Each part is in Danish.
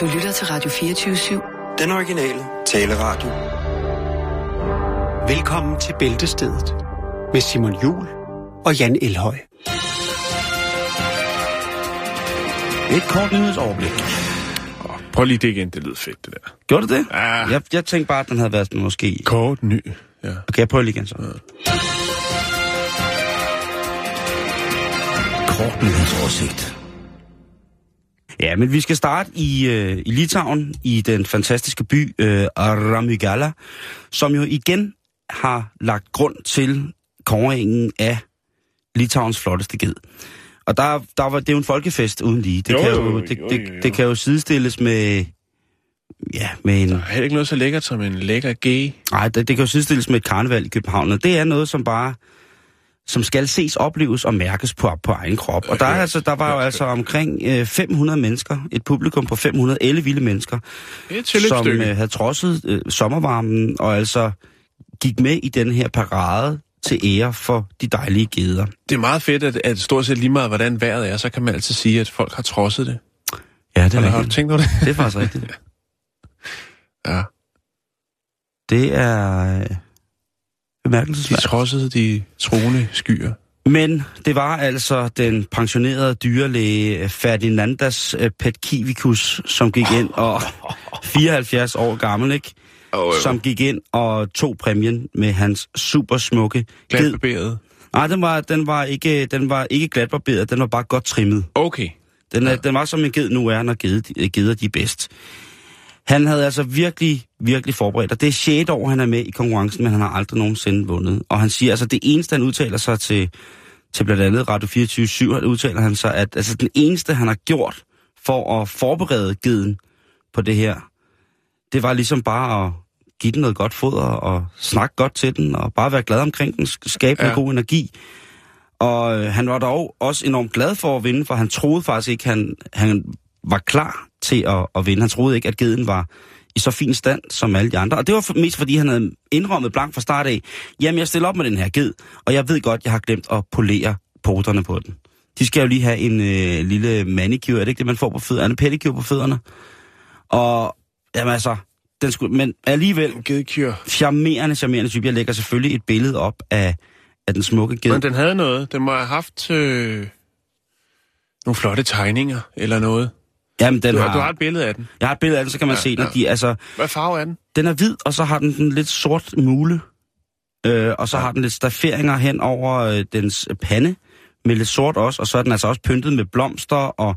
Du lytter til Radio 24-7. Den originale taleradio. Velkommen til Bæltestedet med Simon Jul og Jan Elhøj. Et kort nyhedsoverblik. Prøv lige det igen, det lyder fedt, det der. Gjorde det det? Ja. Jeg, jeg tænkte bare, at den havde været måske... Kort ny, ja. Okay, jeg prøver lige igen så. Kort nyhedsoversigt. Ja, men vi skal starte i, øh, i Litauen, i den fantastiske by øh, Ramygala, som jo igen har lagt grund til kåringen af Litauens flotteste ged. Og der, der var, det er jo en folkefest uden lige. Det, Jo, kan, jo, det, jo, det, jo. det kan jo sidestilles med... Ja, med en... Der er heller ikke noget så lækkert som en lækker gay. Nej, det, det kan jo sidestilles med et karneval i København, og det er noget, som bare som skal ses, opleves og mærkes på, på egen krop. Og der, er altså, der var jo altså omkring øh, 500 mennesker, et publikum på 500 vilde mennesker, er som øh, havde trodset øh, sommervarmen og altså gik med i den her parade til ære for de dejlige geder. Det er meget fedt, at, at stort set lige meget, hvordan vejret er, så kan man altid sige, at folk har trodset det. Ja, det er, Eller har du rigtigt. tænkt over det? det er faktisk rigtigt. Ja. Det er øh, De bemærkelsesværdigt. trodsede de troende skyer. Men det var altså den pensionerede dyrlæge Ferdinandas øh, Petkivikus, som gik ind og 74 år gammel, ikke? Oh, Som gik ind og tog præmien med hans super smukke. Glatbarberet. Nej, den var, den var ikke, den var ikke glatbarberet, den var bare godt trimmet. Okay. Den, ja. den var som en ged nu er, når geder, geder de er bedst. Han havde altså virkelig, virkelig forberedt, og det er 6 år, han er med i konkurrencen, men han har aldrig nogensinde vundet. Og han siger, altså det eneste, han udtaler sig til, til blandt andet Radio 24 han udtaler han sig, at altså, den eneste, han har gjort for at forberede geden på det her, det var ligesom bare at give den noget godt foder og snakke godt til den, og bare være glad omkring den, skabe. Ja. en god energi. Og øh, han var dog også enormt glad for at vinde, for han troede faktisk ikke, han, han var klar til at, at vinde. Han troede ikke, at geden var i så fin stand som alle de andre. Og det var for, mest fordi, han havde indrømmet blank fra start af, jamen jeg stiller op med den her ged, og jeg ved godt, jeg har glemt at polere poterne på den. De skal jo lige have en øh, lille manicure, er det ikke det, man får på fødderne? En pedicure på fødderne. Og jamen altså, den skulle, men alligevel Gedekyr. charmerende, charmerende type. Jeg lægger selvfølgelig et billede op af, af den smukke ged. Men den havde noget. Den må have haft øh, nogle flotte tegninger eller noget. Jamen, den Du, har, du har et billede af den. Jeg har et billede af den, så kan man Ja, se den. ja. De, altså, Hvad farve er den? den er hvid, og så har den den lidt sort mule. Øh, og så Ja. har den lidt stafferinger hen over øh, dens pande, med lidt sort også. Og så er den altså også pyntet med blomster, og...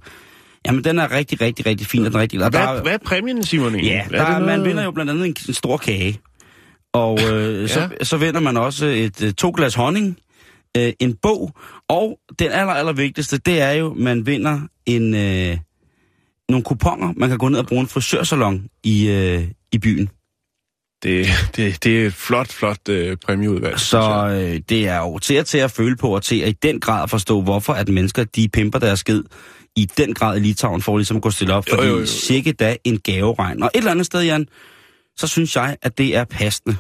Jamen, den er rigtig, rigtig, rigtig fin, og den er rigtig... Og Hvad, der, er, hvad er præmien, Simon? Ja, Er der, noget- man vinder jo blandt andet en, en stor kage. Og øh, så, så vinder man også et øh, to glas honning, øh, en bog, og den aller, aller vigtigste, det er jo, man vinder en, øh, nogle kuponer. Man kan gå ned og bruge en frisørsalon i, øh, i byen. Det, det, det er et flot, flot øh, præmieudvalg. Så øh, det er jo til at, til at føle på, og til at i den grad forstå, hvorfor at mennesker, de pimper deres skid i den grad i Litauen, for ligesom at gå stille op. Jo, Fordi jo, jo. sikke da en gaveregn. Og et eller andet sted, Jan, så synes jeg, at det er passende.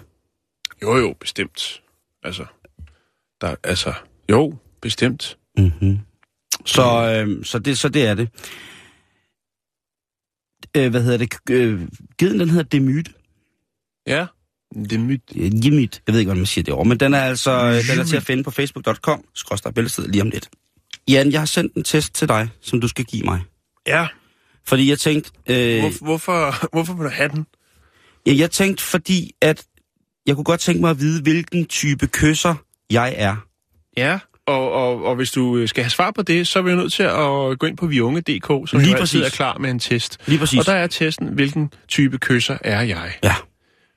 Jo, jo, bestemt. Altså, der, altså, jo, bestemt. Mm-hmm. Så, øh, så, det, så det er det. Øh, hvad hedder det? Øh, geden, den hedder Demyt. Ja, det er mit. Gemyt. Jeg ved ikke, hvordan man siger det over, men den er altså øh, den er til at finde på facebook.com, skråstrej bæltested lige om lidt. Jan, jeg har sendt en test til dig, som du skal give mig. Ja, Fordi jeg tænkte, øh, Hvor, hvorfor, hvorfor vil du have den? ja, jeg tænkte, fordi at jeg kunne godt tænke mig at vide, hvilken type kysser jeg er. Ja, og, og, og hvis du øh, skal have svar på det, så er vi jo nødt til at gå ind på viunge.dk, som Lige jo præcis. er klar med en test. Lige præcis. Og der er testen, hvilken type kysser er jeg? Ja.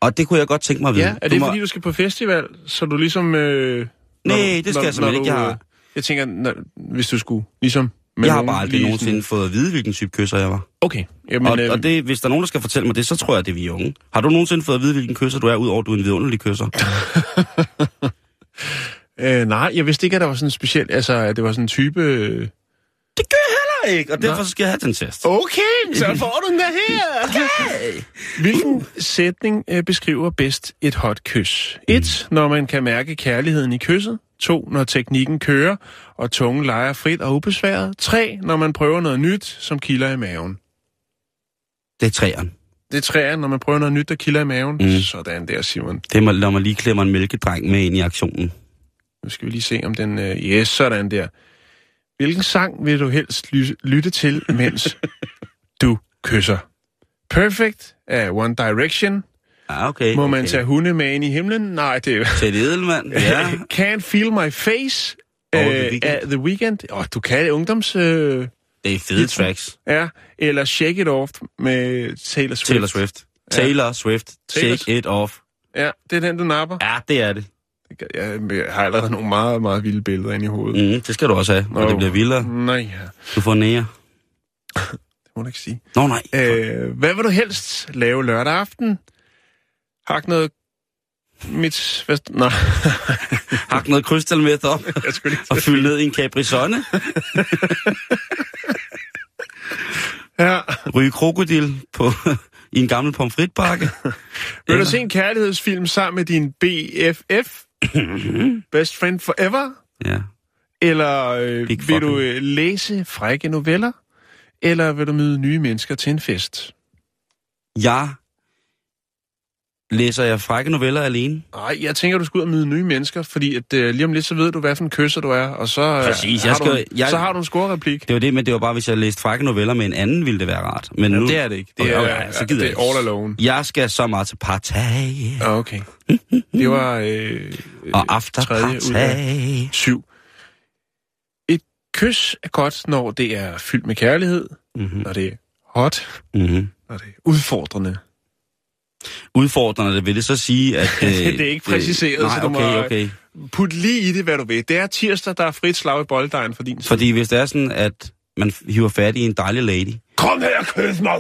Og det kunne jeg godt tænke mig at vide. Ja, er det Du må- fordi, du skal på festival, så du ligesom... Øh, Nej, det skal når- jeg simpelthen ikke. Jeg har- øh, Jeg tænker, når, hvis du skulle ligesom... med Jeg har bare aldrig nogensinde sådan- fået at vide, hvilken type kysser jeg var. Okay, jamen... Og, øh, og det, hvis der er nogen, der skal fortælle mig det, så tror jeg, det er vi unge. Har du nogensinde fået at vide, hvilken kysser du er, udover at du er en vidunderlig kysser? øh, nej, jeg vidste ikke, at der var sådan en speciel... Altså, at det var sådan en type... øh, Det gør jeg heller ikke, og derfor så skal jeg have den test. Okay, så får du den der her. Okay. Hvilken sætning øh, beskriver bedst et hot kys? 1. Når man kan mærke kærligheden i kysset. 2. Når teknikken kører, og tungen leger frit og ubesværet. 3. Når man prøver noget nyt, som kilder i maven. Det er træeren. Det er træer, når man prøver noget nyt, der kilder i maven. Mm. Sådan der, Simon. Det er, når man lige klemmer en mælkedreng med ind i aktionen. Nu skal vi lige se, om den... Uh, yes, sådan der. Hvilken sang vil du helst ly- lytte til, mens du kysser? Perfect af One Direction. Ah, okay. Må man okay. tage hunde med ind i himlen? Nej, det er Til Edelmann, ja. Can't Feel My Face Og øh, The Weeknd. af The Weeknd. Åh, du kan ungdoms... Øh, Det er fede tracks. ja, eller Shake It Off med Taylor Swift. Taylor Swift. Taylor Swift. Taylor- Shake it off. Ja, det er den, du napper. Ja, det er det. Jeg, har allerede nogle meget, meget vilde billeder inde i hovedet. Mm, det skal du også have, når Nå. det bliver vildere. Nej, ja. Du får nære. det må du ikke sige. Nå nej. Øh, hvad vil du helst lave lørdag aften? Hak noget... Mit... Hvad... Nej, Hak noget krystalmeth op jeg skulle lige... og fyld ned i en Capri-Sonne. Ja. Ryge krokodil på, i en gammel pomfritbakke. Vil du se en kærlighedsfilm sammen med din BFF? Best Friend Forever? Ja. Eller øh, Big vil du fucking- øh, læse frække noveller? Eller vil du møde nye mennesker til en fest? Jeg læser jeg frække noveller alene. Nej, jeg tænker, du skal ud og møde nye mennesker, fordi at, øh, lige om lidt, så ved du, hvad for en kysser du er, og så, øh, Præcis, har, jeg du, skal- en- jeg- så har du en scorereplik. Det var det, men det var bare, hvis jeg læste frække noveller med en anden, ville det være rart. Men Ja, nu, det er det ikke. Det Okay, er, okay, så gider det er all alone. Jeg skal så meget til partag Ah, Okay. Det var øh, og after tredje partag. syv. Et kys er godt, når det er fyldt med kærlighed, Mm-hmm. når det er hot, Mm-hmm. når det er udfordrende. Udfordrende det vil det så sige, at... Øh, Det er ikke præciseret, nej, så du må- okay, okay. Put lige i det, hvad du vil. Det er tirsdag, der er frit slag i bolddejen for din side. Fordi hvis det er sådan, at man hiver fat i en dejlig lady, Kom her, kys mig!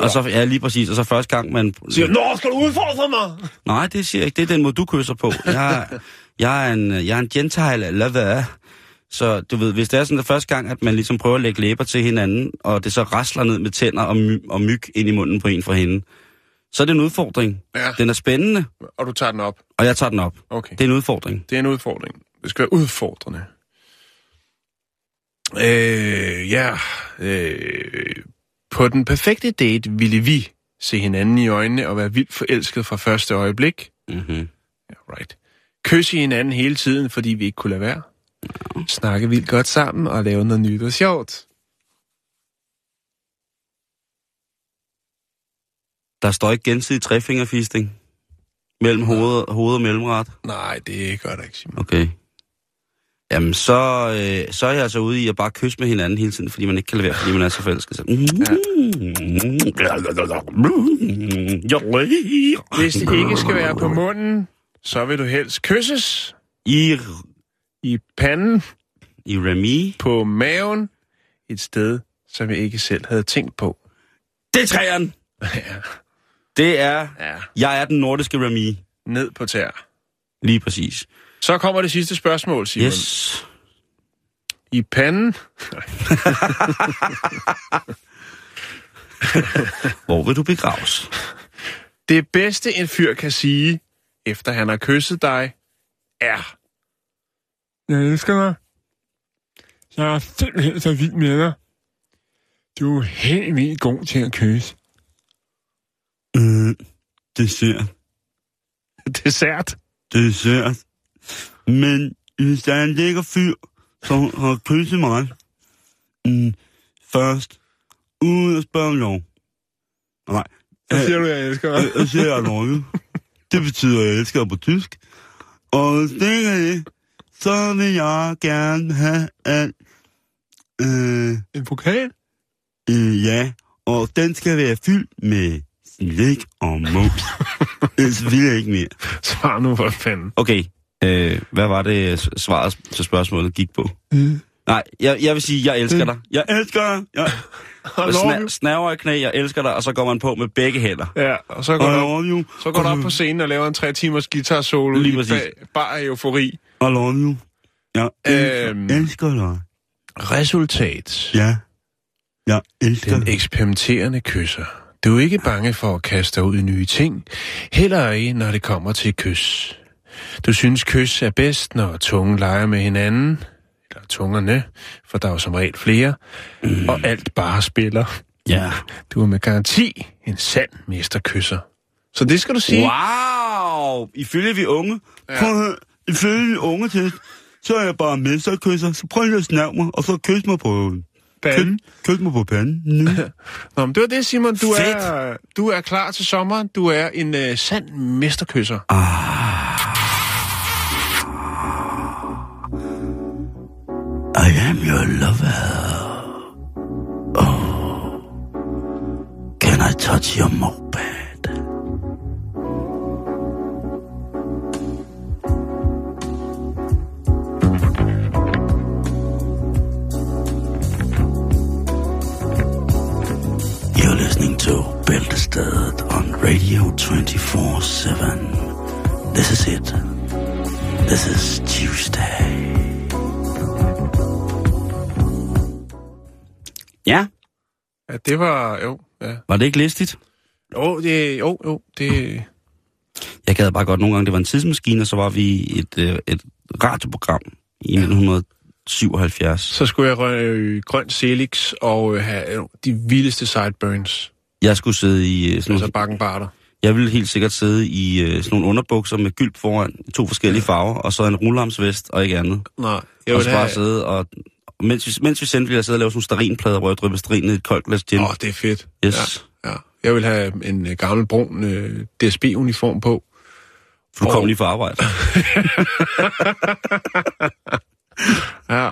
og så ja, lige præcis, og så første gang man... Siger, Nå, skal du udfordre mig? Nej, det siger jeg ikke. Det er den måde, du kysser på. Jeg, jeg, er, en, jeg er en gentile lover. Så du ved, hvis det er sådan, at første gang, at man ligesom prøver at lægge læber til hinanden, og det så rasler ned med tænder og, my, og myg ind i munden på en for hende, så er det en udfordring. Ja. Den er spændende, Og du tager den op. og jeg tager den op. Okay. Det er en udfordring. Det er en udfordring. Det skal være udfordrende. Øh, ja. Øh, på den perfekte date ville vi se hinanden i øjnene og være vildt forelsket fra første øjeblik. Mm-hmm. Ja, right. Kysse hinanden hele tiden, fordi vi ikke kunne lade være. Snakke vildt godt sammen og lave noget nyt og sjovt. Der står ikke gensidig trefingerfisting mellem hoved, hoved og mellemret. Nej, det gør der ikke, Simon. Okay. Jamen, så, øh, så er jeg altså ude i at bare kysse med hinanden hele tiden, fordi man ikke kan lade være, fordi man er så forelsket. Så. Hvis det ikke skal være på munden, så vil du helst kysses I, i panden, I Remy. på maven, et sted, som jeg ikke selv havde tænkt på. Det er træeren! Ja. Det er, ja. jeg er den nordiske Remy. Ned på tær. Lige præcis. Så kommer det sidste spørgsmål, Simon. Yes. I panden, Hvor vil du begraves? det bedste en fyr kan sige, efter han har kysset dig, er... Jeg elsker dig. Jeg er simpelthen så vild med dig. Du er helt vildt god til at kysse. Dessert. Dessert. Dessert. Men hvis der er en lækker fyr, som har kysset mig mm, først, uden at spørge lov. Nej. Så siger du, jeg elsker dig. Jeg siger, jeg you. Det betyder, at jeg elsker på tysk. Og det er det, så vil jeg gerne have, at... Øh, En pokal? øh, ja, og den skal være fyldt med slik og mus. Ellers vil jeg ikke mere. Svar nu for fanden. Okay, øh, hvad var det, svaret til spørgsmålet gik på? Mm. Nej, jeg, jeg vil sige, jeg elsker dig. Jeg elsker dig. Jeg, I you. sna, snaver i knæ, jeg elsker dig, og så går man på med begge hænder. Ja, og så I går, du op, love you. så går du op på scenen og laver en tre timers guitar solo Lige i præcis. ba- bare eufori. I love you. Jeg elsker, Øhm. elsker dig. Resultat. Ja. Jeg elsker Den eksperimenterende kysser. Du er ikke bange for at kaste dig ud i nye ting. Heller ikke, når det kommer til kys. Du synes, kys er bedst, når tungen leger med hinanden. Eller tungerne, for der er jo som regel flere. Mm. Og alt bare spiller. Ja. Du er med garanti en sand mesterkysser. Så det skal du sige. Wow! Ifølge vi unge, ja. prøv ifølge vi unge til, så er jeg bare mesterkysser, så prøv lige at snæve mig, og så kys mig på Panden. Kys, kys mig på panden. Mm. Nå, men det var det, Simon. Du Fedt. er, du er klar til sommeren. Du er en uh, sand mesterkysser. I am your lover. Oh, can I touch your moped? Det var... Jo, ja. var det ikke listigt? Jo, det, jo, jo, det... Jeg gad bare godt nogle gange, det var en tidsmaskine, og så var vi i et, øh, et radioprogram i 1977. Så skulle jeg røge grøn Celix og øh, have øh, de vildeste sideburns. Jeg skulle sidde i øh, sådan Altså nogle, bakken barter. jeg ville helt sikkert sidde i øh, sådan nogle underbukser med gylp foran, i to forskellige farver, og så en rullarmsvest og ikke andet. Nej, jeg og så bare have... sidde og... Mens vi, mens vi sendte, ville jeg sidde og lave sådan nogle starinplader, hvor jeg drypper sterin i et koldt glas gin. Åh, oh, det er fedt. Yes. Ja, ja. Jeg vil have en øh, gammel brun øh, DSB-uniform på. For du kom lige fra arbejde. Ja.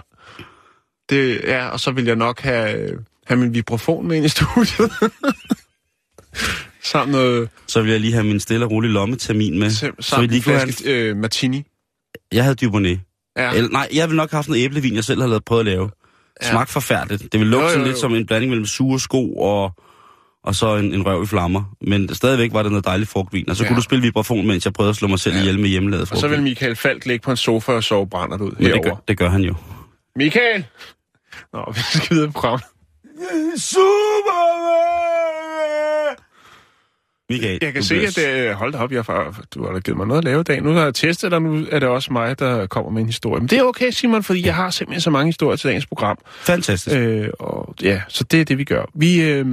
Det, ja, og så vil jeg nok have, øh, have min vibrafon med ind i studiet. Sammen noget... Så ville jeg lige have min stille og rolig lommetermin med. Sammen så vi lige en flaske øh, martini. Jeg havde Dubonnet. Ja. Eller, nej, jeg ville nok have haft noget æblevin, jeg selv havde lavet, prøvet at lave. Ja. Smagt forfærdeligt. Det ville lugte Jo, jo, sådan lidt som en blanding mellem sure sko og, og så en, en røv i flammer. Men stadigvæk var det noget dejligt frugtvin. Og så Ja. kunne du spille vibrafon, mens jeg prøvede at slå mig selv Ja. ihjel med hjemmelavet Og så frugtvin. vil Michael Falk ligge på en sofa og sove brændert ud Men det gør, det gør han jo. Michael! Nå, vi skal videre på programmet. Michael, Jeg kan se, at det, hold da op, jeg har, du har da givet mig noget at lave i dag. Nu har jeg testet dig, nu er det også mig, der kommer med en historie. Men det er okay, Simon, fordi jeg har simpelthen så mange historier til dagens program. Fantastisk. Øh, og ja, så det er det, vi gør. Vi, øh,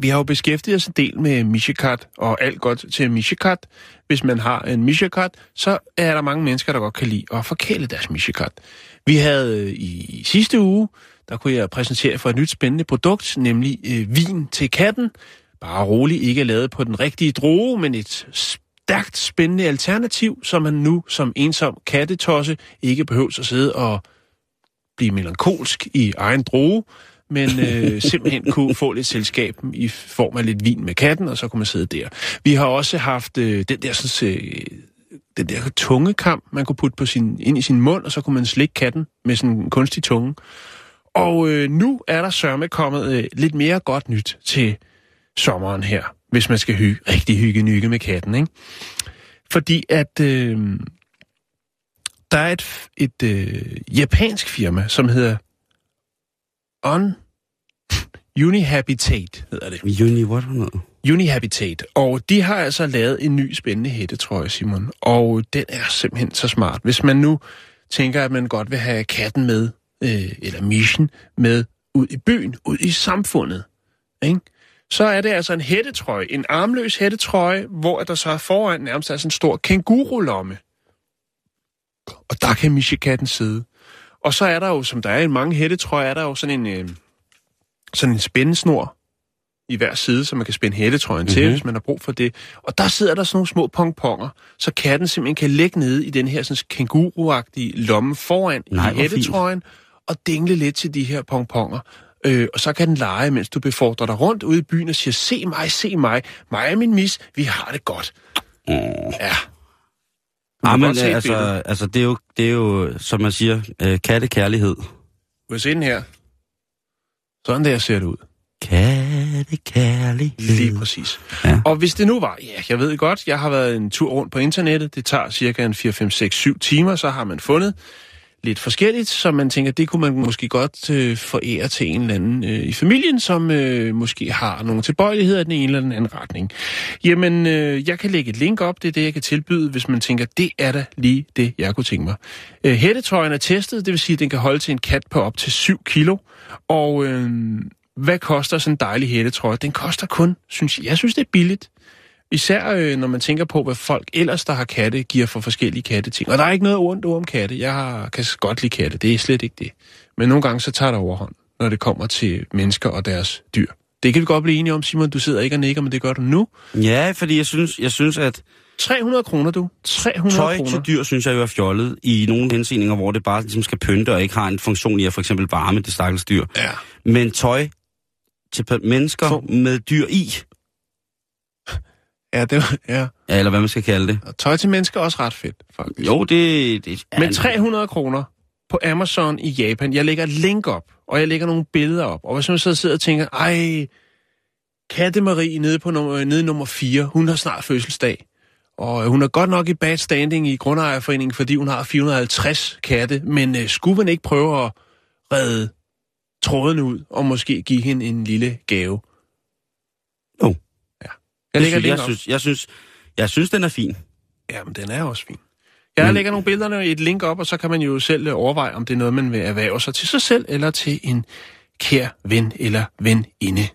vi har jo beskæftiget os en del med Mishikat, og alt godt til Mishikat. Hvis man har en Mishikat, så er der mange mennesker, der godt kan lide at forkæle deres Mishikat. Vi havde øh, i sidste uge, der kunne jeg præsentere for et nyt spændende produkt, nemlig øh, vin til katten. Bare rolig, ikke lavet på den rigtige droge, men et stærkt spændende alternativ, som man nu som ensom kattetosse ikke behøver at sidde og blive melankolsk i egen droge, men øh, simpelthen kunne få lidt selskab i form af lidt vin med katten, og så kunne man sidde der. Vi har også haft øh, den der sådan, øh, den der tungekam, man kunne putte på sin, ind i sin mund, og så kunne man slikke katten med sådan en kunstig tunge. Og øh, nu er der sørme kommet øh, lidt mere godt nyt til sommeren her, hvis man skal hygge, rigtig hygge nykke med katten, ikke? Fordi at øh, der er et, et øh, japansk firma, som hedder On Unihabitat, hedder det. Juni, what noget? Unihabitat. Og de har altså lavet en ny spændende hættetrøje, Simon. Og den er simpelthen så smart. Hvis man nu tænker, at man godt vil have katten med, øh, eller mission med ud i byen, ud i samfundet, ikke? Så er det altså en hættetrøje, en armløs hættetrøje, hvor der så foran nærmest er sådan en stor kængurulomme. Og der kan Michikatten sidde. Og så er der jo, som der er i mange hættetrøjer, er der jo sådan en, øh, sådan en spændesnor i hver side, så man kan spænde hættetrøjen mm-hmm. til, hvis man har brug for det. Og der sidder der sådan nogle små pongponger, så katten simpelthen kan lægge nede i den her sådan kænguruagtige lomme foran Nej, i hættetrøjen, og dingle lidt til de her pongponger. Øh, og så kan den lege, mens du befordrer dig rundt ude i byen og siger, se mig, se mig, mig og min mis, vi har det godt. Oh. Ja. Ah, men se altså, billede. altså det, er jo, det er jo, som man siger, øh, kattekærlighed. Må jeg se den her? Sådan der ser det ud. Kattekærlighed. Lige præcis. Ja. Ja. Og hvis det nu var, ja, jeg ved godt, jeg har været en tur rundt på internettet, det tager cirka en 4, 5, 6, 7 timer, så har man fundet lidt forskelligt, så man tænker, det kunne man måske godt øh, forære til en eller anden øh, i familien, som øh, måske har nogle tilbøjeligheder i den ene eller den anden retning. Jamen, øh, jeg kan lægge et link op, det er det, jeg kan tilbyde, hvis man tænker, det er da lige det, jeg kunne tænke mig. Øh, hættetrøjen er testet, det vil sige, at den kan holde til en kat på op til 7 kilo, og øh, hvad koster sådan en dejlig hættetrøje? Den koster kun, synes jeg, jeg synes det er billigt. Især øh, når man tænker på, hvad folk ellers, der har katte, giver for forskellige katteting. Og der er ikke noget ondt ord om katte. Jeg har, kan godt lide katte, det er slet ikke det. Men nogle gange så tager der overhånd, når det kommer til mennesker og deres dyr. Det kan vi godt blive enige om, Simon. Du sidder ikke og nikker, men det gør du nu. Ja, fordi jeg synes, jeg synes at 300 kroner, du. 300 tøj kroner. til dyr, synes jeg jo er fjollet i nogle henseninger, hvor det bare ligesom skal pynte og ikke har en funktion i at for eksempel varme det stakkels dyr. Ja. Men tøj til mennesker For- med dyr i, Ja, det var, ja. ja, eller hvad man skal kalde det. Og tøj til mennesker er også ret fedt, faktisk. Jo, det... det ja, Men 300 kroner på Amazon i Japan. Jeg lægger et link op, og jeg lægger nogle billeder op. Og hvis man så sidder og tænker, ej, Katte Marie nede, på nummer, nede i nummer 4, hun har snart fødselsdag. Og øh, hun er godt nok i bad standing i Grundejerforeningen, fordi hun har 450 katte. Men øh, skulle man ikke prøve at redde tråden ud, og måske give hende en lille gave? Jeg synes, jeg, synes, jeg, synes, jeg synes, den er fin. Jamen, den er også fin. Jeg Men- lægger nogle billeder i et link op, og så kan man jo selv øh, overveje, om det er noget, man vil erhverve sig til sig selv, eller til en kær ven eller veninde.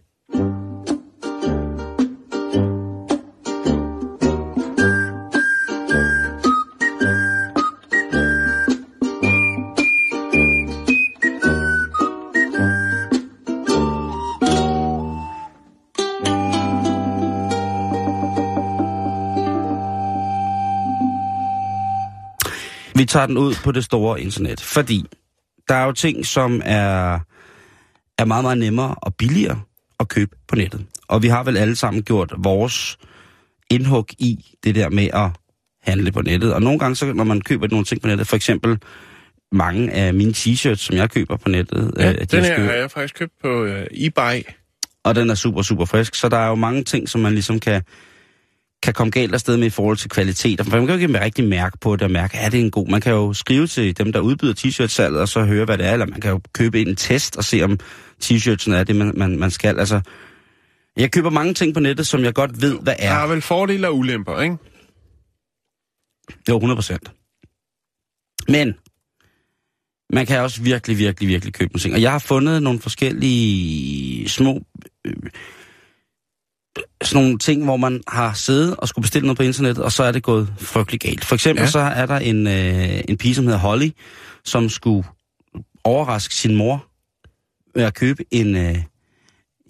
Vi tager den ud på det store internet, fordi der er jo ting, som er, er meget, meget nemmere og billigere at købe på nettet. Og vi har vel alle sammen gjort vores indhug i det der med at handle på nettet. Og nogle gange, så, når man køber nogle ting på nettet, for eksempel mange af mine t-shirts, som jeg køber på nettet, Ja, øh, de den er her har jeg faktisk købt på uh, eBay. og den er super, super frisk. Så der er jo mange ting, som man ligesom kan, kan komme galt afsted med i forhold til kvalitet. For man kan jo ikke rigtig mærke på det og mærke, er det en god... Man kan jo skrive til dem, der udbyder t-shirt-salget, og så høre, hvad det er. Eller man kan jo købe en test og se, om t-shirtsen er det, man, man, man skal. Altså, jeg køber mange ting på nettet, som jeg godt ved, hvad Der er. er vel fordele og ulemper, ikke? Jo, 100 procent. Men man kan også virkelig, virkelig, virkelig købe nogle ting. Og jeg har fundet nogle forskellige små... Øh, sådan nogle ting, hvor man har siddet og skulle bestille noget på internettet, og så er det gået frygtelig galt. For eksempel Ja. så er der en, øh, en pige, som hedder Holly, som skulle overraske sin mor ved at købe en, øh,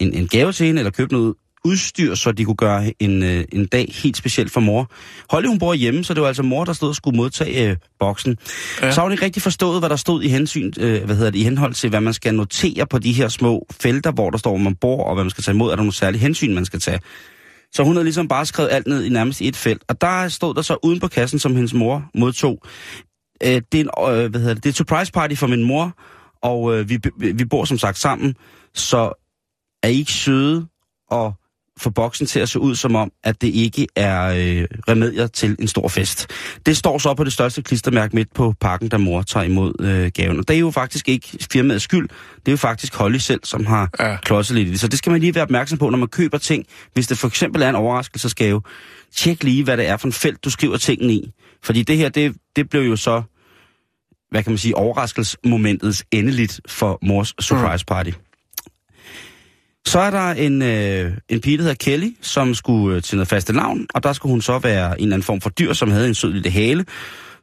en, en gave til hende, eller købe noget udstyr, så de kunne gøre en, øh, en dag helt specielt for mor. Holly, hun bor hjemme, så det var altså mor, der stod og skulle modtage øh, boksen. Ja. Ja. Så har hun ikke rigtig forstået, hvad der stod i hensyn, øh, hvad hedder det, i henhold til, hvad man skal notere på de her små felter, hvor der står, hvor man bor, og hvad man skal tage imod. Er der nogle særlige hensyn, man skal tage? Så hun havde ligesom bare skrevet alt ned i nærmest et felt. Og der stod der så uden på kassen, som hendes mor modtog. Øh, det, er en, øh, hvad hedder det, det er et surprise party for min mor, og øh, vi, vi bor som sagt sammen, så er I ikke søde og få boksen til at se ud som om, at det ikke er øh, remedier til en stor fest. Det står så på det største klistermærke midt på pakken, der mor tager imod øh, gaven. Og det er jo faktisk ikke firmaets skyld. Det er jo faktisk Holly selv, som har Ja. klodset lidt i det. Så det skal man lige være opmærksom på, når man køber ting. Hvis det for eksempel er en overraskelsesgave, tjek lige, hvad det er for en felt, du skriver tingene i. Fordi det her, det, det blev jo så, hvad kan man sige, overraskelsesmomentets endeligt for mors surprise party. Så er der en, øh, en pige, der hedder Kelly, som skulle øh, til noget faste navn, og der skulle hun så være en eller anden form for dyr, som havde en sød lille hale.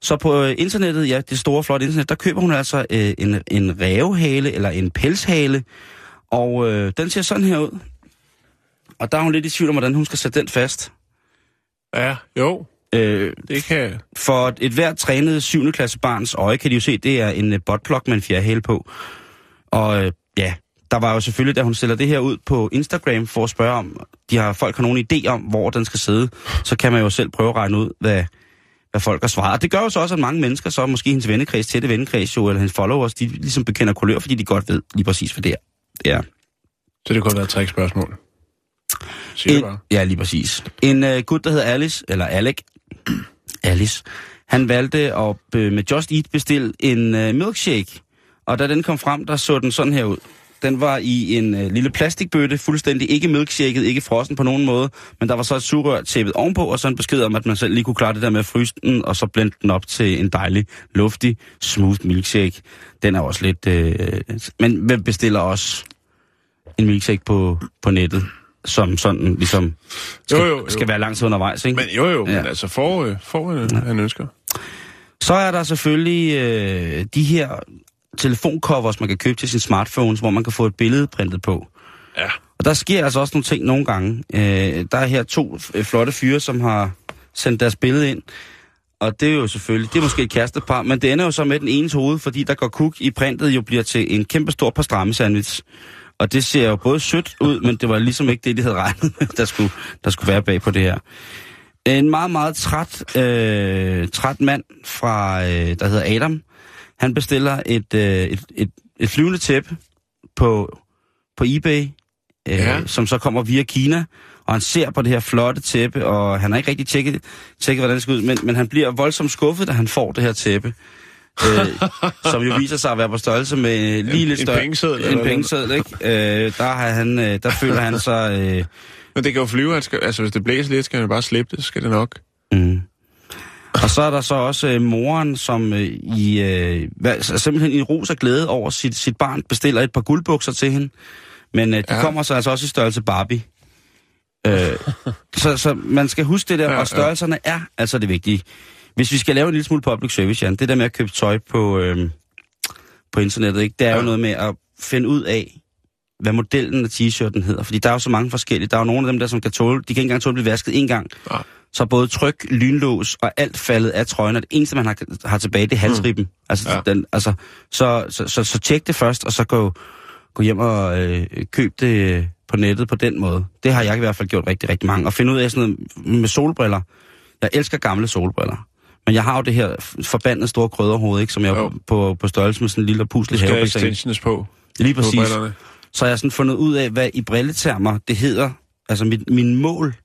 Så på øh, internettet, ja, det store, flotte internet, der køber hun altså øh, en, en rævehale eller en pelshale, og øh, den ser sådan her ud. Og der er hun lidt i tvivl om, hvordan hun skal sætte den fast. Ja, jo, Øh, det kan... for et hvert trænet 7. klasse barns øje, kan de jo se, det er en øh, botplug med en fjerdehæle på. Og øh, ja, der var jo selvfølgelig, da hun stiller det her ud på Instagram for at spørge om, de har folk har nogen idé om, hvor den skal sidde, så kan man jo selv prøve at regne ud, hvad, hvad folk har svaret. Og det gør jo så også, at mange mennesker, så måske hendes vennekreds, tætte vennekreds jo, eller hendes followers, de ligesom bekender kulør, fordi de godt ved lige præcis, hvad det er. Det er. Så det kunne have været et trickspørgsmål. Siger En, bare. ja, lige præcis. En uh, gut, der hedder Alice, eller Alec, Alice, han valgte at uh, med Just Eat bestille en uh, milkshake. Og da den kom frem, der så den sådan her ud. Den var i en uh, lille plastikbøtte, fuldstændig ikke milkshaket, ikke frossen på nogen måde, men der var så et sugerør tæppet ovenpå, og så en besked om, at man selv lige kunne klare det der med at fryse den, og så blende den op til en dejlig, luftig, smooth milkshake. Den er også lidt... Uh, men hvem bestiller også en milkshake på, på nettet, som sådan ligesom skal, Jo, jo, jo. skal være lang tid undervejs, ikke? Men jo jo, Ja. men altså får, øh, får øh, han ønsker. Så er der selvfølgelig øh, de her telefoncovers, man kan købe til sin smartphones, hvor man kan få et billede printet på. Ja. Og der sker altså også nogle ting nogle gange. Øh, der er her to flotte fyre, som har sendt deres billede ind. Og det er jo selvfølgelig, det er måske et kærestepar, men det ender jo så med den enes hoved, fordi der går kuk i printet jo bliver til en kæmpe stor pastrami sandwich. Og det ser jo både sødt ud, men det var ligesom ikke det, de havde regnet med, der skulle, der skulle være bag på det her. En meget, meget træt, øh, træt mand fra, øh, der hedder Adam, han bestiller et, øh, et, et, et flyvende tæppe på, på eBay, øh, Ja. som så kommer via Kina, og han ser på det her flotte tæppe, og han har ikke rigtig tjekket, tjekket hvordan det skal ud, men, men han bliver voldsomt skuffet, da han får det her tæppe. øh, som jo viser sig at være på størrelse med lige En- lidt en større... pengeseddel, eller En pengeseddel, ikke? Øh, der, har han, øh, der føler han sig... Øh, Men det kan jo flyve, han skal, altså hvis det blæser lidt, skal han jo bare slippe det, så skal det nok. Mm. Og så er der så også øh, moren, som øh, i, øh, hvad, så simpelthen i ros og glæde over sit, sit barn bestiller et par guldbukser til hende. Men øh, de Ja. ja. kommer så altså også i størrelse Barbie. Øh, så, så man skal huske det der, Ja, ja, ja. og størrelserne er altså det vigtige. Hvis vi skal lave en lille smule public service, Jan, det der med at købe tøj på, øh, på internettet, ikke? det er ja. Ja. jo noget med at finde ud af, hvad modellen af t-shirten hedder. Fordi der er jo så mange forskellige. Der er jo nogle af dem der, som kan tåle, de kan ikke engang tåle at blive vasket en gang. Nej. Så både tryk, lynlås og alt faldet af trøjen, og det eneste, man har, har tilbage, det er halsribben. Mm. Altså, Ja. den, altså, så, så, så, så tjek det først, og så gå, gå hjem og øh, køb det øh, på nettet på den måde. Det har jeg i hvert fald gjort rigtig, rigtig mange. Og finde ud af sådan noget med solbriller. Jeg elsker gamle solbriller. Men jeg har jo det her forbandede store krydderhoved, ikke, som jeg Jo. på, på størrelse med sådan en lille puslig Skal have havebassin. extensions på, Lige på præcis. brillerne. Så har jeg sådan fundet ud af, hvad i brilletermer det hedder. Altså mit, min mål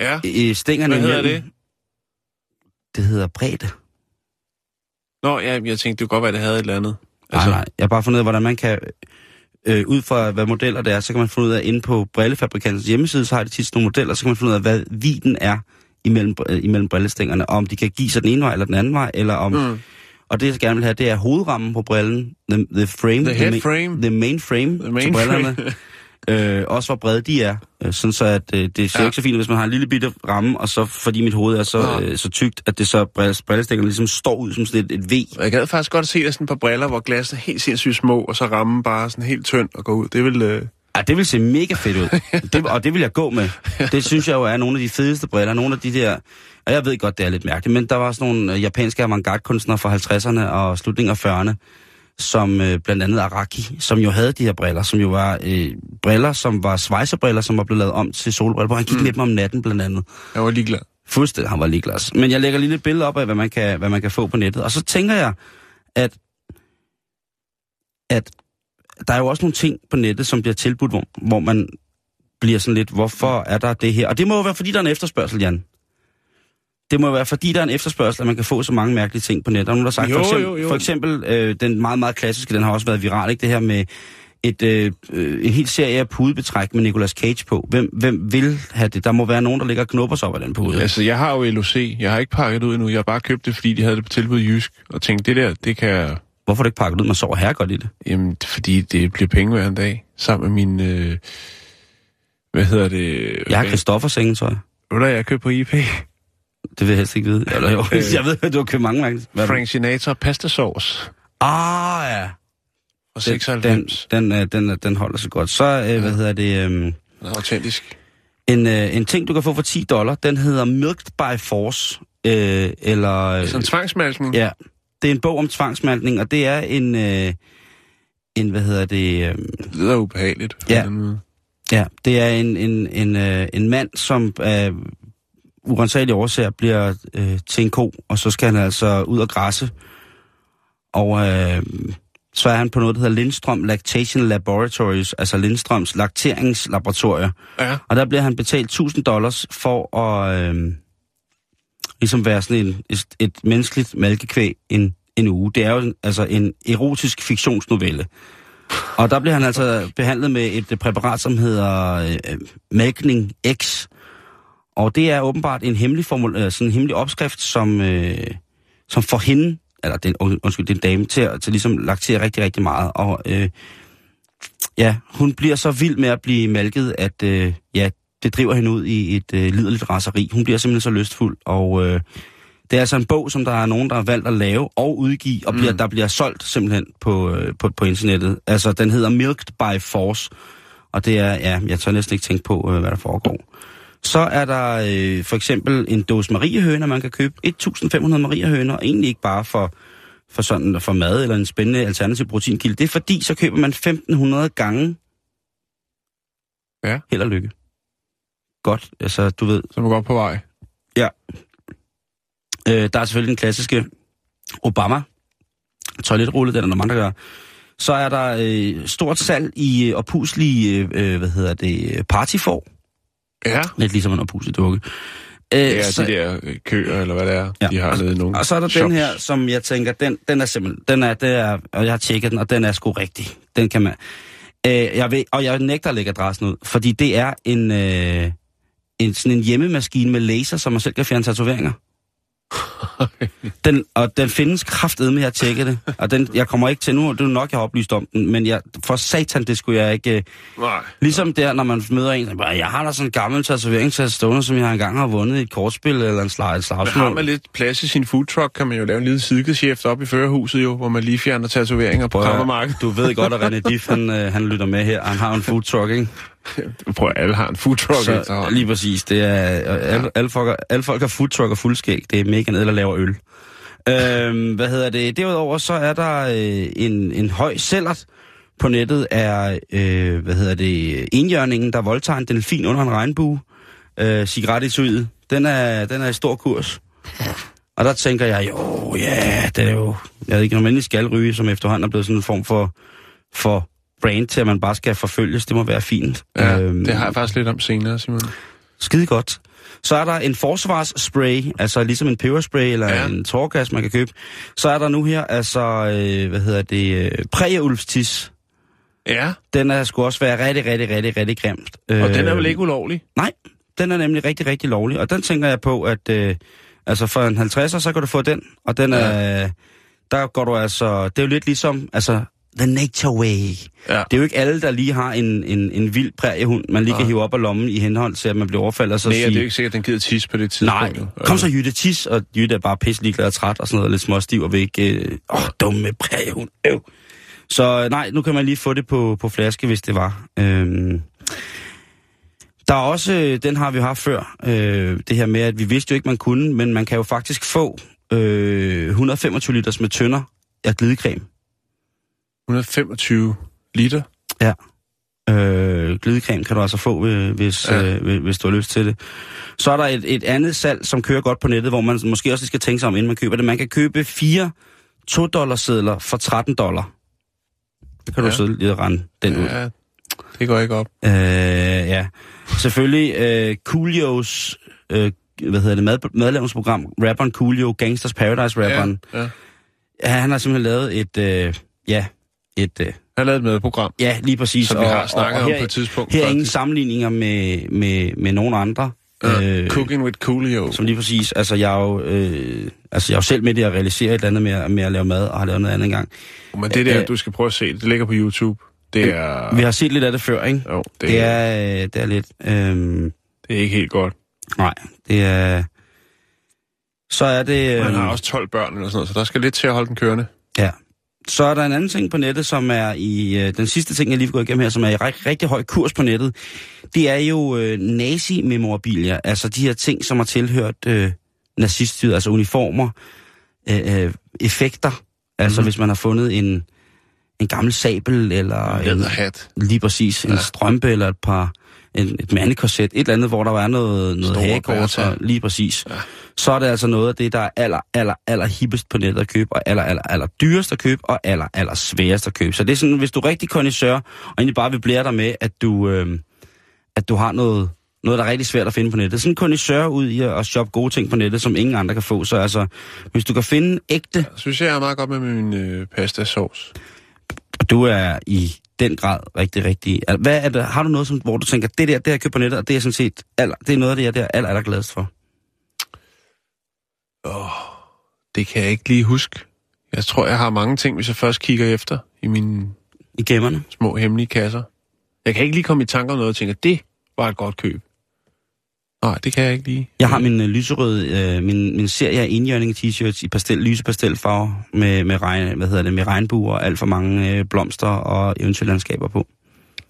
Ja, i stængerne hvad hedder imellem. det? Det hedder bredde. Nå, ja, jeg tænkte, det kunne godt være, det havde et eller andet. Altså, nej, nej. Jeg har bare fundet ud af, hvordan man kan, øh, ud fra hvad modeller det er, så kan man finde ud af, inde på brillefabrikantens hjemmeside, så har de tit nogle modeller, så kan man finde ud af, hvad viden er imellem, øh, imellem brillestængerne, og om de kan give sig den ene vej eller den anden vej, eller om... Mm. Og det, jeg gerne vil have, det er hovedrammen på brillen, the, the frame, The head main, frame. the main frame The main til brillerne. øh, også hvor brede de er, øh, sådan så at øh, det ser Ja. ja. ikke så fint hvis man har en lille bitte ramme, og så fordi mit hoved er så, Nå. øh, så tykt, at det så brill- brillestængerne ligesom står ud som sådan et, et V. Jeg gad faktisk godt se dig sådan et par briller, hvor glassene er helt sindssygt små, og så rammen bare sådan helt tynd og gå ud. Det vil... Øh... Ja, det vil se mega fedt ud. Det, og det vil jeg gå med. Det synes jeg jo er nogle af de fedeste briller. Nogle af de der... Og jeg ved godt, det er lidt mærkeligt, men der var sådan nogle øh, japanske avantgarde-kunstnere fra 50'erne og slutningen af 40'erne, som øh, blandt andet Araki, som jo havde de her briller, som jo var øh, briller, som var svejserbriller, som var blevet lavet om til solbriller, hvor han gik mm. med dem om natten blandt andet. Jeg var ligeglad. Fuldstændig, han var ligeglad. Men jeg lægger lige et billede op af, hvad man, kan, hvad man kan få på nettet. Og så tænker jeg, at, at der er jo også nogle ting på nettet, som bliver tilbudt, hvor, hvor man bliver sådan lidt, hvorfor er der det her? Og det må jo være, fordi der er en efterspørgsel, Jan. Det må være, fordi der er en efterspørgsel, at man kan få så mange mærkelige ting på nettet. Nogen, der har sagt, Jo, for eksempel, jo, jo. For eksempel øh, den meget, meget klassiske, den har også været viral, ikke? Det her med et, øh, øh, en hel serie af pudebetræk med Nicolas Cage på. Hvem, hvem vil have det? Der må være nogen, der ligger og knupper sig op af den pude. Altså, jeg har jo LOC. Jeg har ikke pakket ud endnu. Jeg har bare købt det, fordi de havde det på tilbud i Jysk. Og tænkte, det der, det kan jeg... Hvorfor det ikke pakket ud? Man sover her godt i det. Jamen, fordi det bliver penge hver en dag. Sammen med min... Øh... Hvad hedder det? Jeg har Christoffer sengetøj. Ved du, jeg købt på IP? Det vil jeg helst ikke vide. Eller jo, Øh. jeg ved, at du har købt mange det? Frank Sinatra pasta sauce Ah, ja. Den, 96. den, øh, den, øh, den holder sig godt. Så, øh, hvad hedder det... Øh, Den er autentisk. en, øh, en ting, du kan få for 10 dollar, den hedder Milked by Force. Øh, eller... Øh, Sådan en tvangsmalkning. ja, det er en bog om tvangsmaltning, og det er en... Øh, en, hvad hedder det... Øh, Det lyder ubehageligt. Ja. Ja, det er en, en, en, øh, en mand, som af urensagelige årsager bliver øh, til en ko, og så skal han altså ud og græsse. Og øh, så er han på noget, der hedder Lindstrøm Lactation Laboratories, altså Lindstrøms lakteringslaboratorier. Ja. Og der bliver han betalt 1000 dollars for at øh, ligesom være sådan en, et, et menneskeligt malkekvæg en, en uge. Det er jo en, altså en erotisk fiktionsnovelle. Og der bliver han altså behandlet med et præparat, som hedder øh, Malkning X. Og det er åbenbart en hemmelig, formul, øh, sådan en hemmelig opskrift, som, øh, som får hende, eller den, und- undskyld, den dame, til, at- til ligesom laktere rigtig, rigtig meget. Og øh, ja, hun bliver så vild med at blive malket, at øh, ja, det driver hende ud i et øh, liderligt raseri. Hun bliver simpelthen så lystfuld, og øh, det er altså en bog, som der er nogen, der har valgt at lave og udgive, og bliver, mm. der bliver solgt simpelthen på, øh, på, på internettet. Altså, den hedder Milked by Force, og det er, ja, jeg tør næsten ikke tænke på, øh, hvad der foregår. Så er der øh, for eksempel en dåse mariehøner, man kan købe. 1.500 mariehøner, egentlig ikke bare for, for, sådan, for mad eller en spændende alternativ proteinkilde. Det er fordi, så køber man 1.500 gange Ja. held og lykke. Godt, altså du ved. Så er man godt på vej. Ja. Øh, der er selvfølgelig den klassiske Obama toiletrulle, den er der mange, der gør. Så er der øh, stort salg i øh, opuslige, øh, hvad hedder det, partyfor. Ja. Lidt ligesom en oppuslig dukke. Øh, Det er så- de der øh, køer, eller hvad det er, ja. de har nede i nogle Og så er der shops. den her, som jeg tænker, den, den er simpelthen, den er, det er, og jeg har tjekket den, og den er sgu rigtig. Den kan man, øh, jeg ved, og jeg nægter at lægge adressen ud, fordi det er en, øh, en, sådan en hjemmemaskine med laser, som man selv kan fjerne tatoveringer. Den, og den findes kraftedet med, jeg tjekke det. Og den, jeg kommer ikke til nu, det er nok, jeg har oplyst om den, men jeg, for satan, det skulle jeg ikke... Øh, Nej. Ligesom der, når man møder en, der bare, jeg har da sådan en gammel tatoveringssats stående, som jeg engang har vundet i et kortspil eller en slag, et Men slagsmål. har man lidt plads i sin food truck, kan man jo lave en lille sidegeschæft op i førerhuset jo, hvor man lige fjerner tatoveringer på krammermarkedet. Du ved godt, at René Diff, han, øh, han lytter med her. Han har en food truck, ikke? Prøv at alle har en food truck Så, lige præcis. Det er, og alle, alle, folk, alle folk har food truck og fuldskæg. Det er mega ned, der laver øl. Øhm, hvad hedder det? Derudover så er der øh, en, en høj cellert på nettet er, øh, hvad hedder det, enhjørningen, der voldtager en delfin under en regnbue. Øh, cigarettetuiet. Den er, den er i stor kurs. Og der tænker jeg, jo, ja, det er jo... Jeg ved ikke, om man skal ryge, som efterhånden er blevet sådan en form for, for brand til, at man bare skal forfølges. Det må være fint. Ja, Øhm, det har jeg faktisk lidt om senere, Simon. Skide godt. Så er der en forsvarsspray, altså ligesom en peberspray eller ja. Ja. en tårgas, man kan købe. Så er der nu her, altså, øh, hvad hedder det, øh, prægeulfstis. Ja, Den er skulle også være rigtig, rigtig, rigtig, rigtig grimt. og Øh, den er vel ikke ulovlig? Nej, den er nemlig rigtig, rigtig lovlig. Og den tænker jeg på, at øh, altså for en 50'er, så kan du få den. Og den er, der går du altså, det er jo lidt ligesom, altså, the nature way. Ja. Det er jo ikke alle, der lige har en, en, en vild præriehund, man lige kan Nej. hive op af lommen i henhold til, at man bliver overfaldet. Og så Nej, sige, det er jo ikke sikkert, at den gider tis på det tidspunkt. Nej, kom så Jytte tis, og Jytte er bare pisse ligeglad og træt og sådan noget, lidt småstiv og ikke... Øh, åh, dumme prægehund, øv. Så øh, nej, nu kan man lige få det på, på flaske, hvis det var. Øhm, der er også, øh, den har vi haft før, øh, det her med, at vi vidste jo ikke, man kunne, men man kan jo faktisk få øh, 125 liters med tønder af glidecreme. 125 liter. Øh, glidecreme kan du altså få, hvis, ja. Ja. øh, hvis- du har lyst til det. Så er der et, et andet salg, som kører godt på nettet, hvor man måske også skal tænke sig om, inden man køber det. Man kan købe fire 2 sedler for 13 dollar. Det kan ja. Ja. du sidde lige og rende den ud. Ja, det går ikke op. Øh, ja. Selvfølgelig øh, Coolios, øh, hvad hedder det, mad, madlavningsprogram, rapperen Coolio, Gangsters Paradise rapperen. Ja, ja. Ja. Han har simpelthen lavet et, øh, ja, et, øh, har lavet et medprogram, ja, lige præcis. som vi har snakket om her, på et tidspunkt. her er ingen sammenligninger med, med, med nogen andre. Ja, Cooking with Coolio. Som lige præcis, altså jeg er jo, øh, altså jeg er jo selv med i at realisere et eller andet med, med at lave mad, og har lavet noget andet engang. Men det der, Øh, du skal prøve at se, det ligger på YouTube. Det er... Vi har set lidt af det før, ikke? Jo, det, Det er, øh, det er lidt, øh, det er ikke helt godt. nej, det er, så er det, Man øh, har også 12 børn eller sådan noget, så der skal lidt til at holde den kørende. ja. Så er der en anden ting på nettet, som er i, øh, den sidste ting, jeg lige vil gå igennem her, som er i rigtig, rigtig høj kurs på nettet, det er jo øh, nazi-memorabilia, altså de her ting, som har tilhørt øh, naziststyret, altså uniformer, øh, øh, effekter, altså Mhm. hvis man har fundet en, en gammel sabel, eller en, lige præcis en. Ja. strømpe, eller et par, en, et mandekorset, et eller andet, hvor der var noget, noget hagekors, lige præcis. Ja. Så er det altså noget af det, der er aller, aller, aller hippest på nettet at købe, og aller, aller, aller dyrest at købe, og aller, aller sværest at købe. Så det er sådan, hvis du er rigtig kondisør, og egentlig bare vil blære dig med, at du, øh, at du har noget, noget, der er rigtig svært at finde på nettet. Sådan en kondisør ud i at shoppe gode ting på nettet, som ingen andre kan få. Så altså, hvis du kan finde ægte, Jeg synes, jeg er meget godt med min øh, pasta sauce. Og du er i den grad rigtig, rigtig... al- Hvad er det, har du noget, som, hvor du tænker, det der, det har jeg købt på nettet, og det er sådan set, aller, det er noget af det, jeg er aller, aller gladest for? Åh, det kan jeg ikke lige huske. Jeg tror, jeg har mange ting, hvis jeg først kigger efter i min i gemmerne. Små hemmelige kasser. Jeg kan ikke lige komme i tanke om noget og tænke, at det var et godt køb. Nej, det kan jeg ikke lige. Jeg har min øh, lyserøde, øh, min, min serie af enhjørning t-shirts i pastel, lyse pastelfarver med, med, regn, hvad hedder det, med regnbuer og alt for mange øh, blomster og eventyrlandskaber på.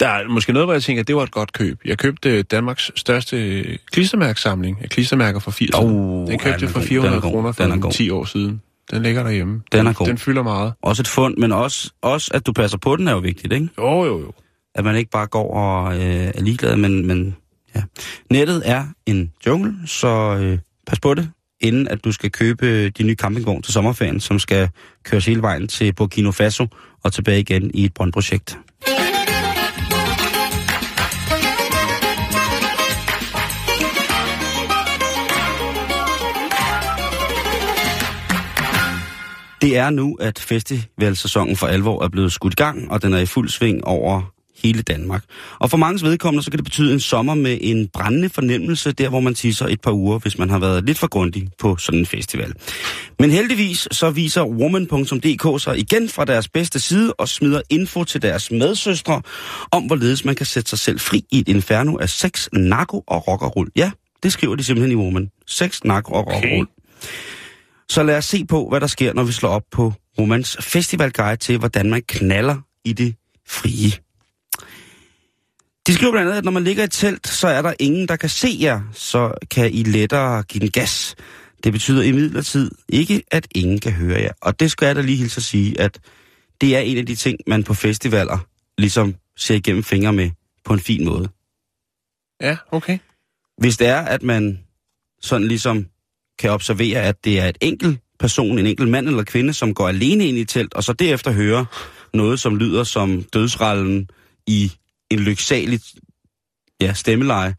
Der er måske noget, hvor jeg tænker, at det var et godt køb. Jeg købte Danmarks største klistermærksamling af klistermærker fra 80'erne. Oh, den købte jeg for er god. 400 Den er god. kroner Den er for god. 10 år siden. Den ligger derhjemme. Den er god. Den fylder meget. Også et fund, men også, også at du passer på den er jo vigtigt, ikke? Jo, jo, jo. At man ikke bare går og øh, er ligeglad, men, men ja. Nettet er en jungle, så øh, pas på det, inden at du skal købe øh, de nye campingvogn til sommerferien, som skal køres hele vejen til Burkina Faso og tilbage igen i et brøndprojekt. Det er nu, at festivalsæsonen for alvor er blevet skudt i gang, og den er i fuld sving over hele Danmark. Og for mange vedkommende, så kan det betyde en sommer med en brændende fornemmelse, der hvor man tisser et par uger, hvis man har været lidt for grundig på sådan en festival. Men heldigvis så viser woman.dk sig igen fra deres bedste side og smider info til deres medsøstre om, hvorledes man kan sætte sig selv fri i et inferno af sex, narko og rock og roll. Ja, det skriver de simpelthen i Woman. Sex, narko og rock og roll. Så lad os se på, hvad der sker, når vi slår op på Romans festivalguide til, hvordan man knaller i det frie. De skriver blandt andet, at når man ligger i telt, så er der ingen, der kan se jer, så kan I lettere give den gas. Det betyder imidlertid ikke, at ingen kan høre jer. Og det skal jeg da lige hilse at sige, at det er en af de ting, man på festivaler ligesom ser igennem fingre med på en fin måde. Ja, okay. Hvis det er, at man sådan ligesom kan observere, at det er et enkelt person, en enkelt mand eller kvinde, som går alene ind i telt, og så derefter hører noget, som lyder som dødsrallen i en lyksalig ja, stemmeleje,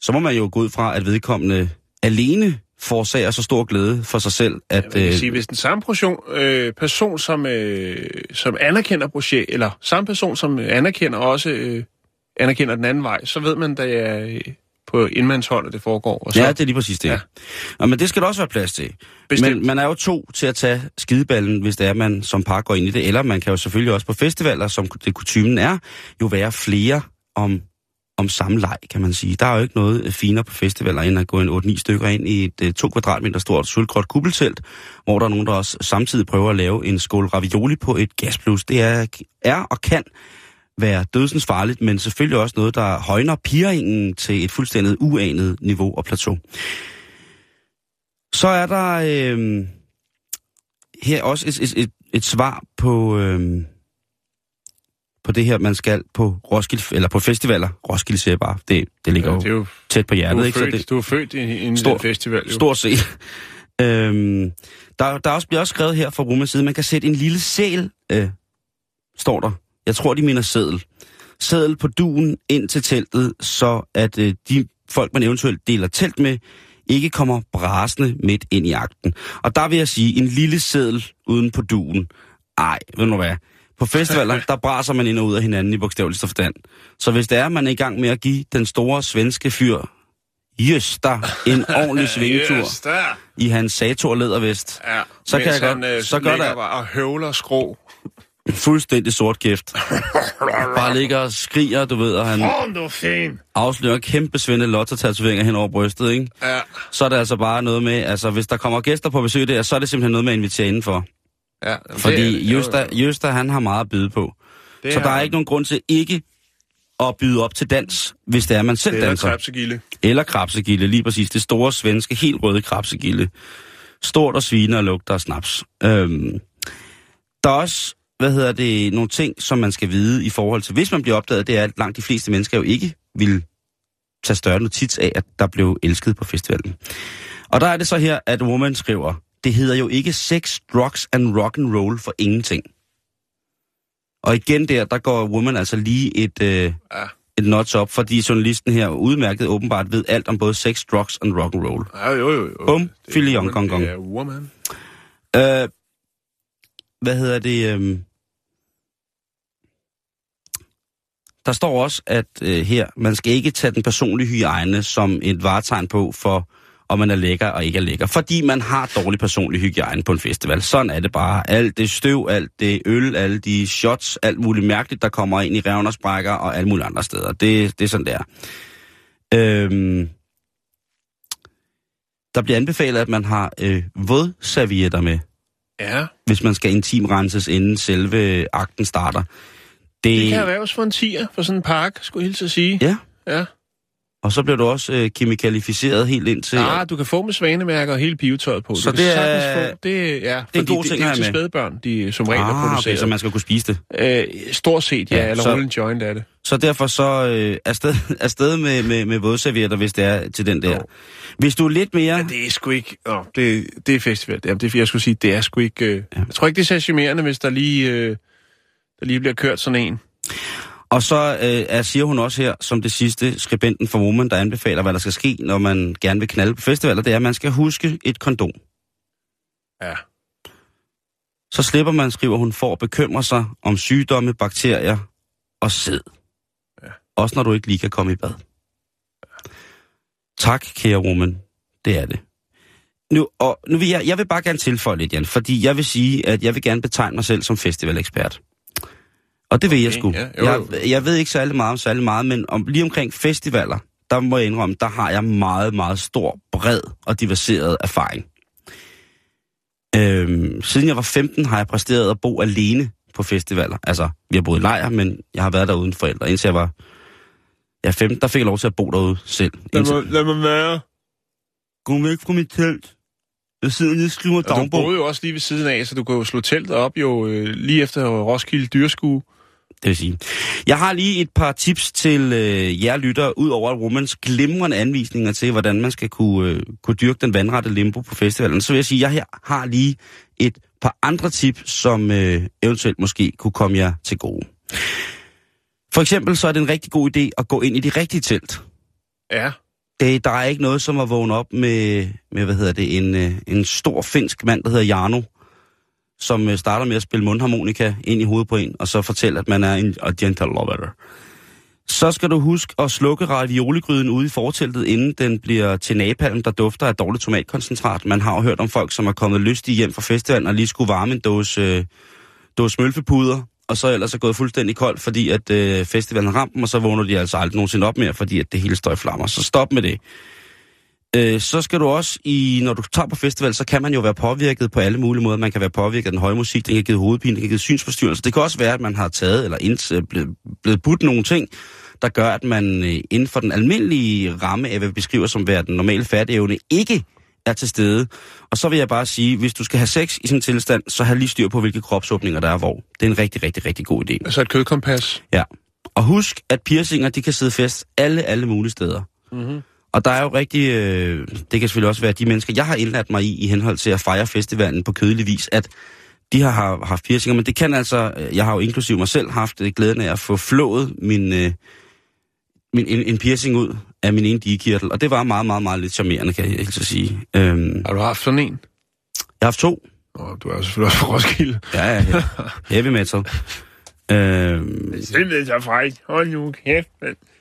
så må man jo gå ud fra, at vedkommende alene forårsager så stor glæde for sig selv, at... Jeg vil øh, sige, hvis den samme person, øh, person som, øh, som anerkender projekt, eller samme person, som anerkender også øh, anerkender den anden vej, så ved man, at det er øh, på indmandshold, at det foregår. Og så, Ja, det er lige præcis det. Ja. Og, men det skal der også være plads til. Bestemt. Men man er jo to til at tage skideballen, hvis det er, man som par går ind i det. Eller man kan jo selvfølgelig også på festivaler, som det kutumen er, jo være flere om, om samme leg, kan man sige. Der er jo ikke noget øh, finere på festivaler, end at gå en 8-9 stykker ind i et 2 kvadratmeter stort sølvgråt kuppeltelt, hvor der er nogen, der også samtidig prøver at lave en skål ravioli på et gasplus. Det er, er og kan være dødsens farligt, men selvfølgelig også noget, der højner piringen til et fuldstændig uanet niveau og plateau. Så er der øh, her også et, et, et, et svar på, øh, på det her, man skal på Roskilde, eller på festivaler. Roskilde siger jeg bare, det, det ligger Ja, jo, det jo tæt på du, hjertet, er ikke? Så det, du er født i, i en Stor- festival. Jo. Stort set. øhm, der, der er også, bliver også skrevet her fra Rummers side, man kan sætte en lille sæl, øh, står der. Jeg tror, de mener sædel. Sædel på duen ind til teltet, så at øh, de folk, man eventuelt deler telt med, ikke kommer brasende midt ind i akten. Og der vil jeg sige, en lille sædel uden på duen. Ej, ved du hvad? På festivaler, der braser man ind og ud af hinanden i bogstaveligste forstand. Så hvis det er, man er i gang med at give den store svenske fyr Jøster en ordentlig svingetur i hans sator lædervest. Ja, Så kan jeg han, godt- øh, så der- bare og høvler skrå. Fuldstændig sort kæft. Bare ligger og skriger, du ved, og han er afslører kæmpe svinde lotto-tatoveringer hen over brystet, ikke? Ja, Så er det altså bare noget med, altså hvis der kommer gæster på besøg der, så er det simpelthen noget med at invitere indenfor. ja. Fordi Jøster. Jøster, han har meget at byde på. Det Så der er han. ikke nogen grund til ikke at byde op til dans, hvis det er, man selv Det er danser. krabsegilde. Eller krabsegilde, lige præcis. Det store svenske, helt røde krabsegilde. Stort og sviner og lugter af snaps. Øhm, der er også, hvad hedder det, nogle ting, som man skal vide i forhold til, hvis man bliver opdaget, det er, at langt de fleste mennesker jo ikke vil tage større notits af, at der blev elsket på festivalen. Og der er det så her, at Woman skriver, det hedder jo ikke sex, drugs and rock and roll for ingenting. Og igen der, der går Woman altså lige et, øh, Ja. et notch op, fordi journalisten her udmærket åbenbart ved alt om både sex, drugs and rock and roll. Ja, jo, jo, jo. Bum, woman, gong, gong. Det er woman. Øh, hvad hedder det? Øh, der står også, at øh, her, man skal ikke tage den personlige hygiejne som et varetegn på for om man er lækker og ikke er lækker. Fordi man har dårlig personlig hygiejne på en festival. Sådan er det bare. Alt det støv, alt det øl, alle de shots, alt muligt mærkeligt, der kommer ind i revnersbrækker og alle mulige andre steder. Det, det er sådan, det er. Øhm, der bliver anbefalet, at man har øh, vådservietter med, Ja, hvis man skal intimrenses, inden selve akten starter. Det kan erhverves for en tier for sådan en park, skulle jeg hilse at sige. Ja, Ja. og så bliver du også øh, kemikalificeret helt ind til... Ah, du kan få med svanemærker og hele pivetøjet på. Så du det er- Få, det, ja, det er en god det, ting det at er til spædbørn, de som regel er ah, okay, produceret. så man skal kunne spise det. Øh, stort set, ja, Ja, eller så- rulle en joint af det. Så derfor så øh, afsted, afsted med, med, med vådservietter, hvis det er til den der. Jo. Hvis du er lidt mere... Ja, det er sgu ikke... Åh, det, det er festival. Jamen, det er, jeg skulle sige, det er sgu ikke... Øh, Ja. Jeg tror ikke, det er charmerende, hvis der lige, øh, der lige bliver kørt sådan en. Og så øh, er, siger hun også her, som det sidste, skribenten for Woman, der anbefaler, hvad der skal ske, når man gerne vil knalde på festivaler, det er, at man skal huske et kondom. Ja. Så slipper man, skriver hun, for at bekymre sig om sygdomme, bakterier og sæd. Ja. Også når du ikke lige kan komme i bad. Tak, kære woman. Det er det. Nu, og nu vil jeg, jeg vil bare gerne tilføje lidt, Jan, fordi jeg vil sige, at jeg vil gerne betegne mig selv som festivalekspert. Og det vil jeg Okay, sgu. ja, jo, jeg, jo. jeg ved ikke særlig meget om særlig meget, men om, lige omkring festivaler, der må jeg indrømme, der har jeg meget, meget stor, bred og diversieret erfaring. Øhm, siden jeg var 15, har jeg præsteret at bo alene på festivaler. Altså, vi har boet i lejr, men jeg har været der uden forældre. Indtil jeg var ja, 15, der fik jeg lov til at bo derude selv. Lad Indtil... mig, lad mig være. Gå væk fra mit telt. Jeg sidder lige og skriver Og du dagbog. boede jo også lige ved siden af, så du kunne jo slå teltet op jo øh, lige efter Roskilde Dyrskue. Det vil sige. Jeg har lige et par tips til øh, jer lyttere, ud over Romans glimrende anvisninger til, hvordan man skal kunne, øh, kunne dyrke den vandrette limbo på festivalen. Så vil jeg sige, at jeg her har lige et par andre tips, som øh, eventuelt måske kunne komme jer til gode. For eksempel så er det en rigtig god idé at gå ind i de rigtige telt. Ja. Det, der er ikke noget som at vågne op med, med hvad hedder det, en, øh, en stor finsk mand, der hedder Jarno, som øh, starter med at spille mundharmonika ind i hovedet på en, og så fortæller, at man er en a gentle lover. Så skal du huske at slukke ravioligryden ude i forteltet, inden den bliver til napalm, der dufter af dårligt tomatkoncentrat. Man har jo hørt om folk, som er kommet lystige hjem fra festivalen og lige skulle varme en dåse, øh, dåse mølfepuder, og så ellers er gået fuldstændig koldt, fordi at øh, festivalen har ramt dem, og så vågner de altså aldrig nogensinde op mere, fordi at det hele står i flammer. Så stop med det. Øh, så skal du også, i, når du tager på festival, så kan man jo være påvirket på alle mulige måder. Man kan være påvirket af den høje musik, den kan give hovedpine, den kan give synsforstyrrelse. Det kan også være, at man har taget eller ind, øh, blevet, blevet budt nogle ting, der gør, at man øh, inden for den almindelige ramme af, hvad vi beskriver som være den normale færdigevne, ikke er til stede. Og så vil jeg bare sige, hvis du skal have sex i sådan en tilstand, så have lige styr på, hvilke kropsåbninger der er hvor. Det er en rigtig, rigtig, rigtig god idé. Altså et kødkompas. Ja. Og husk, at piercinger, de kan sidde fast alle, alle mulige steder. Mm-hmm. Og der er jo rigtig, øh, det kan selvfølgelig også være de mennesker, jeg har indladt mig i, i henhold til at fejre festivalen på kødelig vis, at de har har haft piercinger, men det kan altså, øh, jeg har jo inklusiv mig selv haft øh, glæden af at få flået min, øh, min, en, en piercing ud af min ene digekirtel, og det var meget, meget, meget lidt charmerende, kan jeg helt så sige. Øhm, Har du haft sådan en? jeg har haft to. Og du er jo selvfølgelig også på Roskilde. Ja, ja, ja. heavy metal. Øhm, Simpelthen så frækt. Hold nu kæft.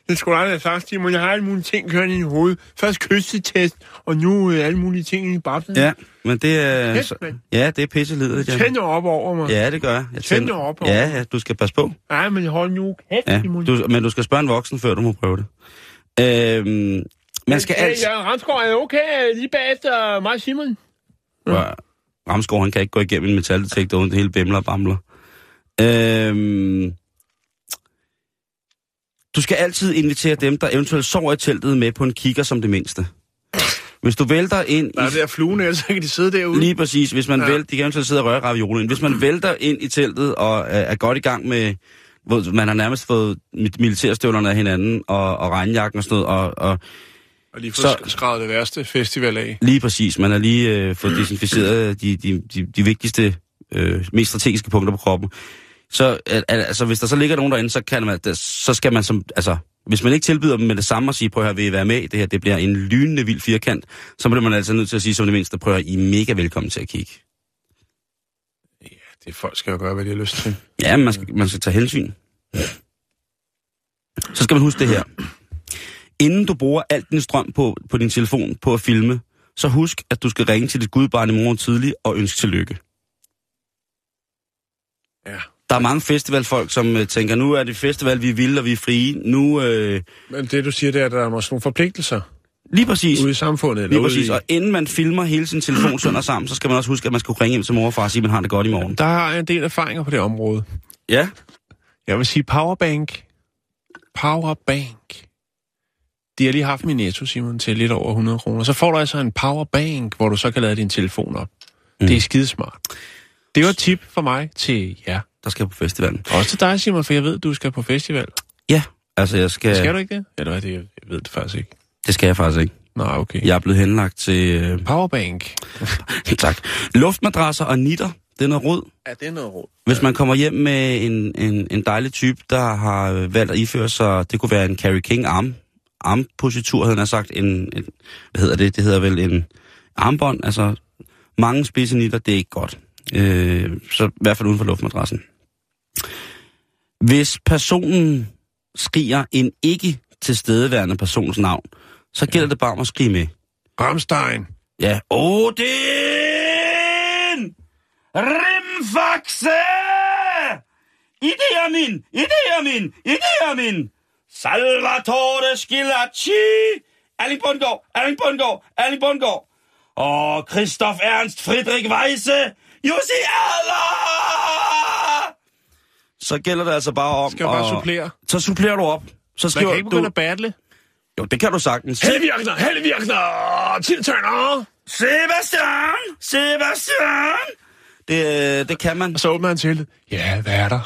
Det skulle aldrig have sagt, Simon. Jeg har alle mulige ting kørende i hovedet. Først kystetest, og nu øh, alle mulige ting i babsen. ja, men det er... Kæft, så- mand. Ja, det er pisselidet, ja. Tænder op over mig. Ja, det gør jeg. jeg Tænd dig op over. Ja, ja, du skal passe på. Ej, men hold nu kæft, Ja, Simon. du, men du skal spørge en voksen, før du må prøve det. Øhm, man skal Hey, altid... Ja, Ramsgaard, er okay øh, lige bagefter mig Simon? Ja. Ramsgaard, han kan ikke gå igennem en metaldetektor, uden det hele bimler og bamler. Øhm, du skal altid invitere dem, der eventuelt sover i teltet med på en kigger som det mindste. Hvis du vælter ind Der er i... der fluen, ellers så kan de sidde derude. Lige præcis. Hvis man Ja. vælter, de kan eventuelt sidde og røre raviolen. Hvis man vælter ind i teltet og er, er godt i gang med, man har nærmest fået mi- militærstøvlerne af hinanden og, og regnjakken og sådan noget, og, og Og lige få Så- så... skrevet det værste festival af. lige præcis, man har lige øh, fået desinficeret de, de, de, de vigtigste, øh, mest strategiske punkter på kroppen. Så al- al- altså, hvis der så ligger nogen derinde, så, kan man, så skal man som, altså, hvis man ikke tilbyder dem med det samme og sige, prøv at høre, vil I være med det her, det bliver en lynende vild firkant, så bliver man altså nødt til at sige som det mindste, prøv at høre, I er mega velkommen til at kigge. Det folk skal jo gøre, hvad de har lyst til. Ja, man skal, man skal tage hensyn. Så skal man huske det her. Inden du bruger alt din strøm på, på din telefon på at filme, så husk, at du skal ringe til dit gudbarn i morgen tidlig og ønske tillykke. Ja. Der er mange festivalfolk, som øh, tænker, nu er det festival, vi er vilde og vi er frie. Nu, øh, Men det, du siger, det er, at der er måske nogle forpligtelser lige præcis, ude i samfundet. Eller lige ude præcis. I... Og inden man filmer hele sin telefon sønder sammen, så skal man også huske, at man skal ringe hjem til mor og far og sige, at man har det godt i morgen. Der har jeg en del erfaringer på det område. Ja, Jeg vil sige powerbank. Powerbank. De har lige haft min netto, Simon, til lidt over 100 kroner. Så får du altså en powerbank, hvor du så kan lade din telefon op. Mm. Det er skidesmart. Det var et tip for mig til jer. der skal på festivalen. Også til dig, Simon, for jeg ved, du skal på festival. Ja, altså jeg skal... Skal du ikke det? Eller hvad det? Jeg ved det faktisk ikke. Det skal jeg faktisk ikke. Nej, okay. Jeg er blevet henlagt til... Øh, Powerbank. tak. Luftmadrasser og nitter, det er noget rod. Er det noget råd? Hvis man kommer hjem med en, en, en dejlig type, der har øh, valgt at iføre sig, det kunne være en Carrie King arm, armpositur, havde han sagt, en, en, hvad hedder det, det hedder vel en armbånd, altså mange spidse nitter, det er ikke godt. Øh, så i hvert fald uden for luftmadrassen. Hvis personen skriger en ikke tilstedeværende persons navn, så gælder det bare om at skrige med. Ramstein. Ja. Odin! Rimfaxe! Ideamin! Ideamin! Ideamin! Salvatore Schilacci! Erling Bundgaard! Erling Bundgaard! Erling Bundgaard! Og Christoph Ernst Friedrich Weisse! Jussi Adler! Så gælder det altså bare om Skal jeg bare supplere? Så supplerer du op. Så Man skriver kan ikke begynde du... at battle. Jo, det kan du sagtens. Hellevirkner, hellevirkner, tiltørner. Sebastian! Sebastian! Det, det kan man. Og så åbner han til. Ja, hvad er der?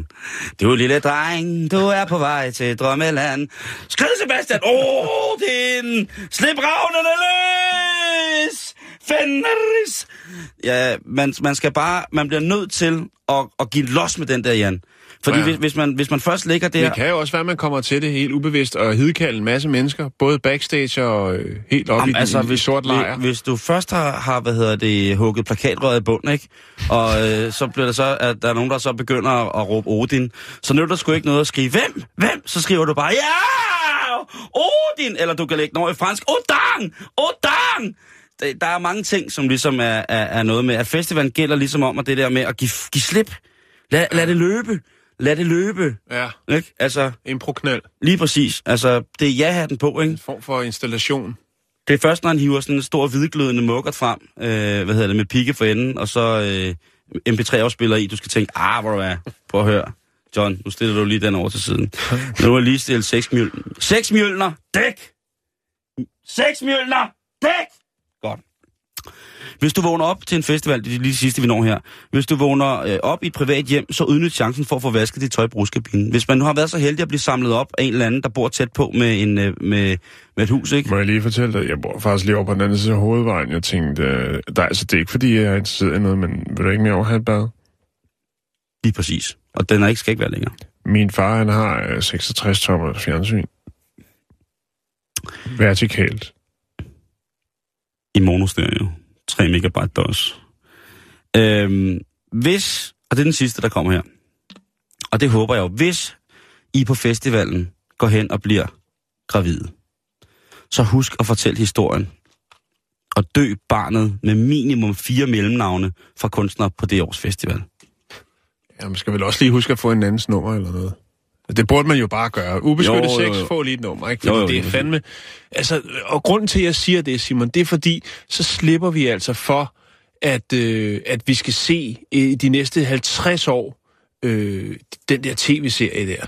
Du lille dreng, du er på vej til drømmeland. Skrid, Sebastian! Åh, oh, din! Slip ravnene løs! Fenris! Ja, man, man skal bare, man bliver nødt til at, at give los med den der, Jan. Fordi Ja. hvis, hvis, man, hvis man først ligger der... Det kan jo også være, at man kommer til det helt ubevidst og hidkalde en masse mennesker, både backstage og øh, helt op Jamen, i, altså, i hvis, sort lejr. hvis, du først har, har hvad hedder det, hugget plakatrøret i bunden, ikke? Og øh, så bliver der så, at der er nogen, der så begynder at, at råbe Odin. Så nytter der sgu ikke noget at skrive, hvem? Hvem? Så skriver du bare, ja! Odin! Eller du kan lægge noget i fransk, Odang! Odang! Der er mange ting, som ligesom er, er, er noget med, at festivalen gælder ligesom om, at det der med at give, give slip. Lad, lad det løbe. Lad det løbe. Ja, Ikke? Altså, impro-knald. lige præcis. Altså, det er ja-hatten på, ikke? En form for installation. Det er først, når han hiver sådan en stor hvidglødende mukkert frem, øh, hvad hedder det, med pigge for enden, og så øh, MP3-afspiller i, du skal tænke, ah, hvor du er, prøv at høre. John, nu stiller du lige den over til siden. Nu er lige stillet seks mjølner. Seks mjølner, dæk! Seks mjølner, dæk! Hvis du vågner op til en festival, det er lige det sidste, vi når her. Hvis du vågner øh, op i et privat hjem, så udnyt chancen for at få vasket dit tøj i brugskabinen. Hvis man nu har været så heldig at blive samlet op af en eller anden, der bor tæt på med, en, øh, med, med et hus, ikke? Må jeg lige fortælle dig, jeg bor faktisk lige over på den anden side af hovedvejen. Jeg tænkte, øh, der, altså, det er ikke fordi, jeg er interesseret i noget, men vil du ikke mere over have et bad? Lige præcis. Og den er ikke, skal ikke være længere. Min far, han har øh, 66 tommer fjernsyn. Vertikalt. i monostereo. 3 megabyte DOS. Øhm, hvis, og det er den sidste, der kommer her, og det håber jeg jo, hvis I på festivalen går hen og bliver gravide, så husk at fortælle historien og dø barnet med minimum fire mellemnavne fra kunstnere på det års festival. Ja, man skal vel også lige huske at få en andens nummer eller noget. Det burde man jo bare gøre. Ubeskyttet sex, få lige et nummer, ikke? Fordi Jo, jo, det er fandme... Altså, og grunden til, at jeg siger det, Simon, det er fordi, så slipper vi altså for, at, øh, at vi skal se i de næste 50 år øh, den der tv-serie der.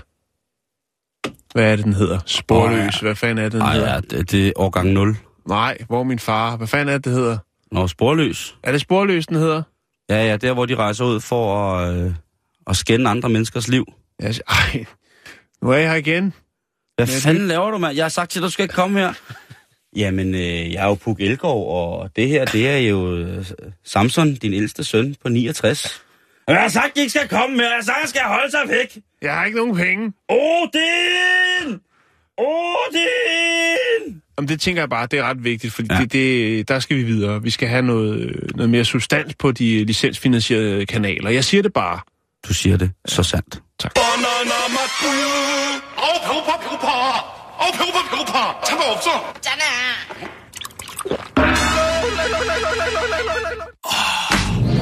Hvad er det, den hedder? Sporløs. Hvad fanden er det, den Nej, hedder? ja, det, det er årgang 0. Nej, hvor min far? Hvad fanden er det, det hedder? Når sporløs. Er det Sporløs, den hedder? Ja, ja, der hvor de rejser ud for at, øh, at skænde andre menneskers liv. Siger, ej, nu er jeg her igen. Hvad Ja, fanden laver du, mand? Jeg har sagt til dig, du skal ikke komme her. Jamen, øh, jeg er jo Puk Elgård, og det her, det er jo øh, Samson, din ældste søn på 69. Jeg har sagt, at I ikke skal komme mere. Jeg har sagt, at jeg skal holde sig væk. Jeg har ikke nogen penge. Odin! Odin! Jamen, det tænker jeg bare, det er ret vigtigt, fordi Ja. det, det, der skal vi videre. Vi skal have noget, noget mere substans på de licensfinansierede kanaler. Jeg siger det bare. Du siger det så sandt. 아우 배고파 배고파. 어 배고파 배고파. 차가 없어. 있잖아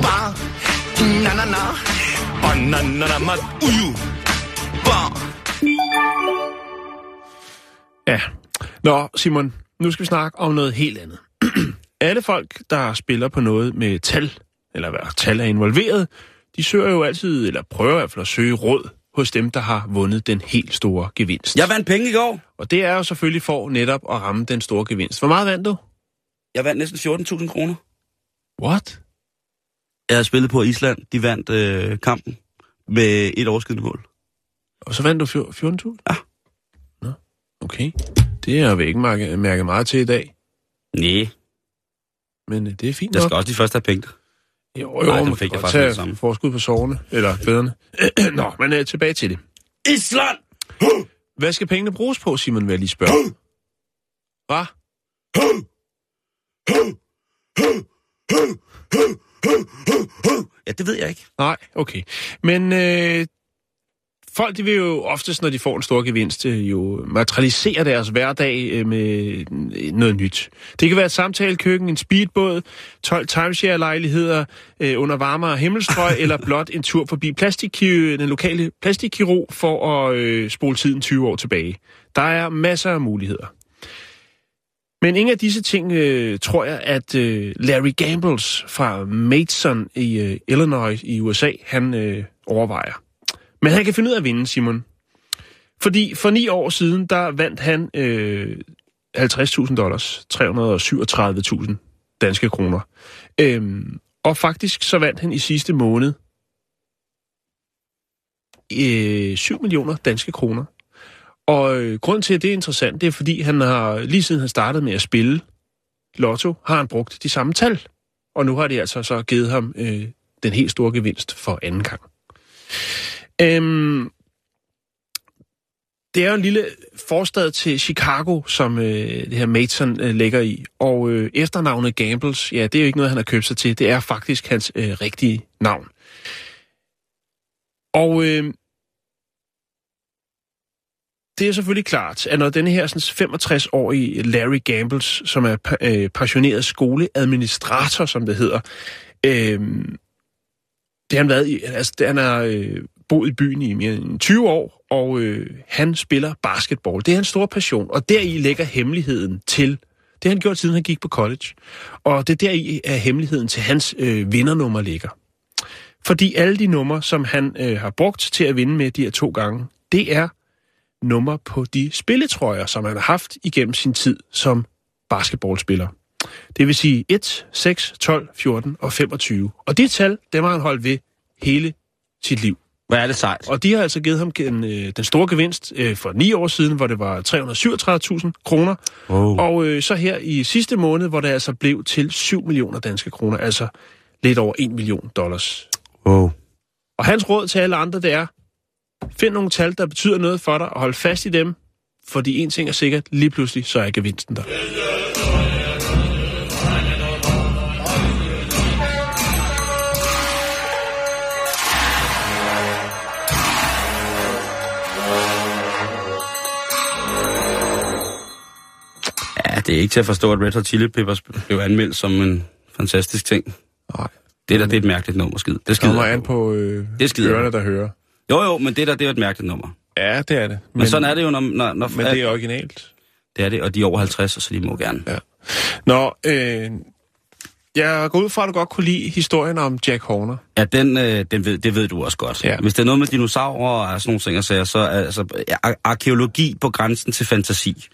빵 나나나. 바나나 맛 우유. 빵 Ja, nå Simon, nu skal vi snakke om noget helt andet. Alle folk, der spiller på noget med tal, eller hvad tal er involveret, de søger jo altid, eller prøver i hvert fald at søge råd hos dem, der har vundet den helt store gevinst. Jeg vandt penge i går. Og det er jo selvfølgelig for netop at ramme den store gevinst. Hvor meget vandt du? Jeg vandt næsten 14.000 kroner. What? Jeg havde spillet på Island. De vandt øh, kampen med et overskydende mål. Og så vandt du fjor- 14.000? Ja. Nå, okay. Det har vi ikke mærket, mærket meget til i dag, Nej, men øh, det er fint jeg nok. skal også de første have penge. Jo, jo, Nej, dem man fik jeg faktisk tage samme. forskud på soverne, eller bederne. Nå, men uh, tilbage til det. Island! Hvad skal pengene bruges på, Simon, vil jeg lige spørge? Hvad? Ja, det ved jeg ikke. Nej, okay. Men øh, folk, de vil jo oftest, når de får en stor gevinst, øh, jo materialisere deres hverdag øh, med øh, noget nyt. Det kan være et samtalekøkken, en speedbåd, 12 timeshare-lejligheder øh, under varmere himmelstrøg, eller blot en tur forbi plastikkirurg, den lokale plastikkirurg for at øh, spole tiden 20 år tilbage. Der er masser af muligheder. Men ingen af disse ting øh, tror jeg, at øh, Larry Gambles fra Mason i øh, Illinois i USA, han øh, overvejer. Men han kan finde ud af at vinde, Simon. Fordi for ni år siden, der vandt han øh, 50.000 dollars, 337.000 danske kroner. Øhm, og faktisk så vandt han i sidste måned øh, 7 millioner danske kroner. Og øh, grunden til, at det er interessant, det er, fordi han har, lige siden han startede med at spille lotto, har han brugt de samme tal. Og nu har de altså så givet ham øh, den helt store gevinst for anden gang. Øhm, det er jo en lille forstad til Chicago, som øh, det her Mason øh, ligger i. Og øh, efternavnet Gambles, ja, det er jo ikke noget, han har købt sig til. Det er faktisk hans øh, rigtige navn. Og øh, det er selvfølgelig klart, at når denne her 65-årige Larry Gambles, som er pa- øh, passioneret skoleadministrator, som det hedder, øh, det har han været i, altså det, han har øh, boet i byen i mere end 20 år, og øh, han spiller basketball. Det er hans store passion, og deri ligger hemmeligheden til, det har han gjort siden han gik på college, og det er deri er hemmeligheden til hans øh, vindernummer ligger. Fordi alle de numre, som han øh, har brugt til at vinde med de her to gange, det er nummer på de spilletrøjer, som han har haft igennem sin tid som basketballspiller. Det vil sige 1, 6, 12, 14 og 25. Og det tal, dem har han holdt ved hele sit liv. Hvad er det sejt? Og de har altså givet ham den, øh, den store gevinst øh, for ni år siden, hvor det var 337.000 kroner. Wow. Og øh, så her i sidste måned, hvor det altså blev til 7 millioner danske kroner, altså lidt over 1 million dollars. Wow. Og hans råd til alle andre, det er, find nogle tal, der betyder noget for dig, og hold fast i dem, fordi en ting er sikkert, lige pludselig så er gevinsten der. Det er ikke til at forstå, at Red Hot Chili Peppers blev anmeldt som en fantastisk ting. Nej. Det der, det er et mærkeligt nummer, skid. Det skider kommer an på øh, Det skider ørerne, der hører. Jo, jo, men det der, det er et mærkeligt nummer. Ja, det er det. Men, Men, sådan er det jo, når... når, når Men det er originalt. det er det, og de er over 50, så de må gerne. Ja. Nå, øh, jeg går ud fra, at du godt kunne lide historien om Jack Horner. Ja, den, øh, den ved, det ved du også godt. Ja. Hvis det er noget med dinosaurer og sådan nogle ting, så er altså, ar- arkeologi på grænsen til fantasi.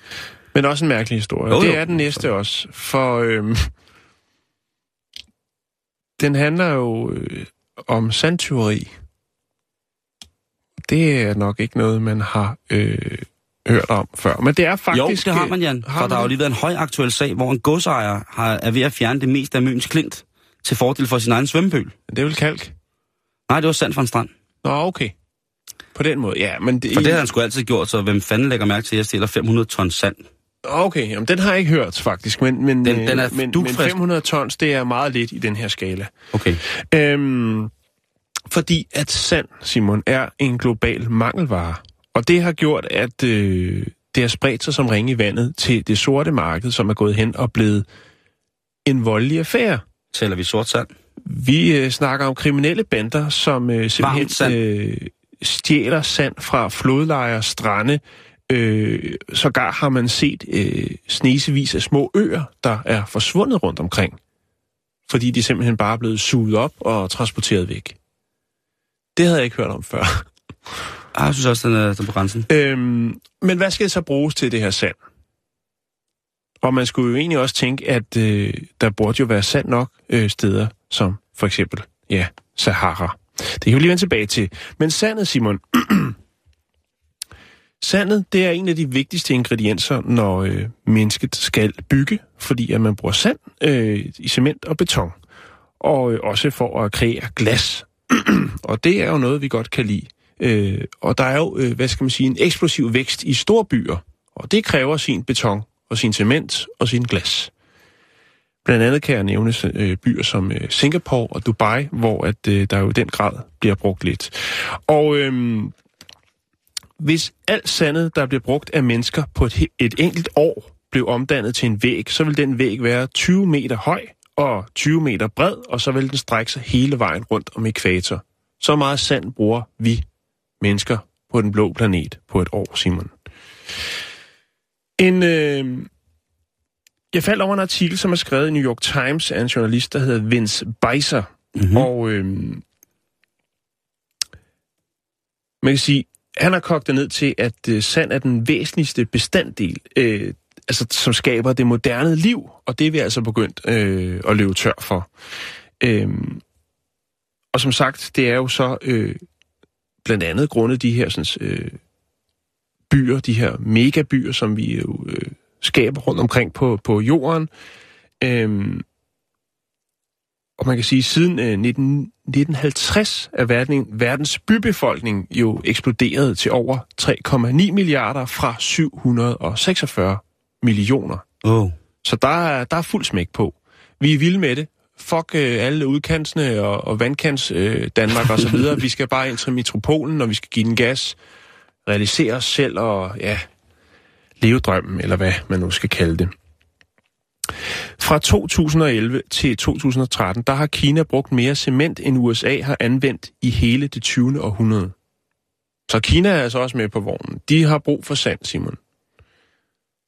Men også en mærkelig historie. Jo, Jo, jo. det er den næste også. For øhm, den handler jo øh, om sandtyveri. Det er nok ikke noget, man har øh, hørt om før. Men det er Jo, faktisk... det har man, Jan. Har For der man har jo lige været en højaktuel sag, hvor en godsejer har, er ved at fjerne det meste af Møns Klint til fordel for sin egen svømmepøl. Det er vel kalk? Nej, det var sandt fra en strand. Nå, okay. På den måde, ja. Men det, For det har han sgu altid gjort, så hvem fanden lægger mærke til, at jeg stjæler 500 ton sand? Okay, jamen, den har jeg ikke hørt, faktisk. Men, men, Den- øh, den er men, men dugfrisk. 500 tons, det er meget lidt i den her skala. Okay. Øhm, fordi at sand, Simon, er en global mangelvare. Og det har gjort, at øh, det har spredt sig som ringe i vandet til det sorte marked, som er gået hen og blevet en voldelig affære. Tæller vi sort sand? Vi øh, snakker om kriminelle bander, som øh, simpelthen sand. øh, stjæler sand fra flodlejre, strande. Øh, sågar har man set øh, snesevis af små øer, der er forsvundet rundt omkring. Fordi de simpelthen bare er blevet suget op og transporteret væk. Det havde jeg ikke hørt om før. Ah, jeg synes også, den er, den er på grænsen. Øhm, men hvad skal det så bruges til, det her sand? Og man skulle jo egentlig også tænke, at øh, der burde jo være sand nok øh, steder, som for eksempel, ja, Sahara. Det kan vi lige vende tilbage til. Men sandet, Simon. sandet, det er en af de vigtigste ingredienser, når øh, mennesket skal bygge, fordi at man bruger sand øh, i cement og beton. Og øh, også for at kreere glas. og det er jo noget, vi godt kan lide. Øh, og der er jo, øh, hvad skal man sige, en eksplosiv vækst i store byer, og det kræver sin beton og sin cement og sin glas. Blandt andet kan jeg nævne øh, byer som øh, Singapore og Dubai, hvor at øh, der jo i den grad bliver brugt lidt. Og øh, hvis alt sandet, der bliver brugt af mennesker på et, et enkelt år, blev omdannet til en væg, så vil den væg være 20 meter høj og 20 meter bred, og så vil den strække sig hele vejen rundt om ekvator. Så meget sand bruger vi mennesker på den blå planet på et år, Simon. En, øh, jeg faldt over en artikel, som er skrevet i New York Times af en journalist, der hedder Vince Beiser. Mm-hmm. Og øh, man kan sige, han har kogt det ned til, at øh, sand er den væsentligste bestanddel, øh, altså, som skaber det moderne liv, og det er vi altså begyndt øh, at løbe tør for. Øh, og som sagt, det er jo så øh, blandt andet grundet de her sådan, øh, byer, de her megabyer, som vi jo øh, skaber rundt omkring på, på jorden. øh, og man kan sige, at siden øh, 19, 1950 er verden, verdens bybefolkning jo eksploderet til over 3,9 milliarder fra 746 millioner. Oh. Så der er, der er fuld smæk på. Vi er vilde med det. Fuck øh, alle udkantsene og, og vandkants øh, Danmark og så videre. Vi skal bare ind til metropolen, og vi skal give den gas, realisere os selv og ja, leve drømmen, eller hvad man nu skal kalde det. Fra 2011 til 2013, der har Kina brugt mere cement, end USA har anvendt i hele det 20. århundrede. Så Kina er altså også med på vognen. De har brug for sand, Simon.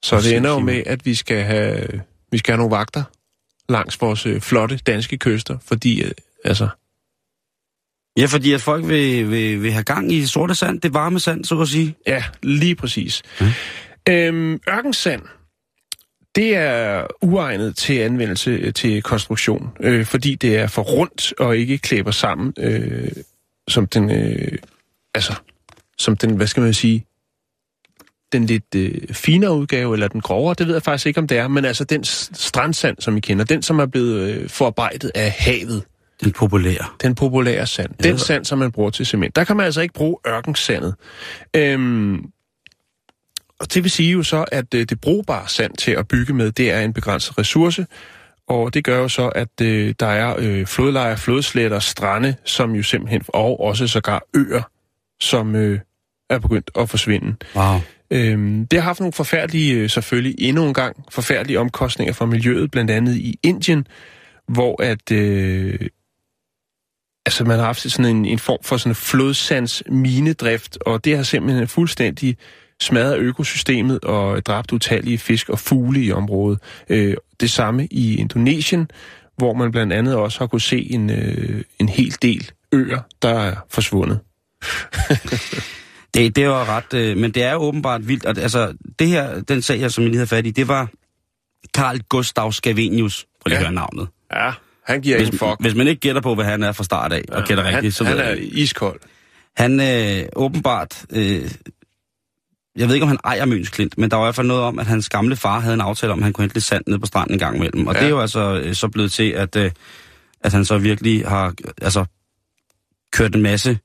Så det ender jo med, at vi skal have, vi skal have nogle vagter langs vores øh, flotte danske kyster, fordi øh, altså, Ja, fordi at folk vil, vil, vil have gang i sorte sand, det varme sand, så at sige. Ja, lige præcis. Mm. Øhm, ørkensand, det er uegnet til anvendelse øh, til konstruktion, øh, fordi det er for rundt og ikke klæber sammen, øh, som den, øh, altså, som den, hvad skal man sige, den lidt øh, finere udgave, eller den grovere, det ved jeg faktisk ikke, om det er, men altså den strandsand, som I kender, den, som er blevet øh, forarbejdet af havet, Den populære. den populære sand. Den sand, som man bruger til cement. Der kan man altså ikke bruge ørkensandet. Øhm, og det vil sige jo så, at øh, det brugbare sand til at bygge med, det er en begrænset ressource. Og det gør jo så, at øh, der er øh, flodlejer, flodsletter, strande, som jo simpelthen, og også sågar øer, som øh, er begyndt at forsvinde. Wow. Øhm, det har haft nogle forfærdelige, selvfølgelig endnu en gang, forfærdelige omkostninger for miljøet, blandt andet i Indien, hvor at, øh, altså man har haft sådan en, en form for sådan en flodsands minedrift, og det har simpelthen fuldstændig smadret økosystemet og dræbt utallige fisk og fugle i området. Øh, det samme i Indonesien, hvor man blandt andet også har kunne se en, øh, en hel del øer, der er forsvundet. Det, det var ret, øh, men det er åbenbart vildt. At, altså, det her, den sag her, som jeg lige havde fat i, det var Carl Gustav Scavenius. Prøv lige at Ja. høre navnet. Ja, han giver ikke Hvis, en fuck. hvis man ikke gætter på, hvad han er fra start af, og kender han, rigtigt, så han ved er jeg- iskold. Han øh, åbenbart... Øh, jeg ved ikke, om han ejer Møns Klint, men der var i hvert fald noget om, at hans gamle far havde en aftale om, at han kunne hente lidt sand ned på stranden en gang imellem. Og Ja. det er jo altså øh, så blevet til, at, øh, at han så virkelig har altså, kørt en masse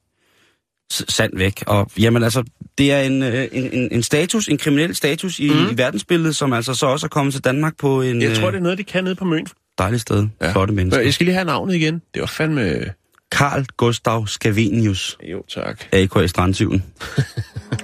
sand væk. Og jamen altså, det er en, øh, en, en, status, en kriminel status i, mm. i verdensbilledet, som altså så også er kommet til Danmark på en Jeg tror, det er noget, de kan nede på Møn. dejligt sted. Ja. Flotte mennesker. Jeg skal lige have navnet igen. Det var fandme... Carl Gustav Scavenius, Jo, tak. a.k.a. Strandtyven.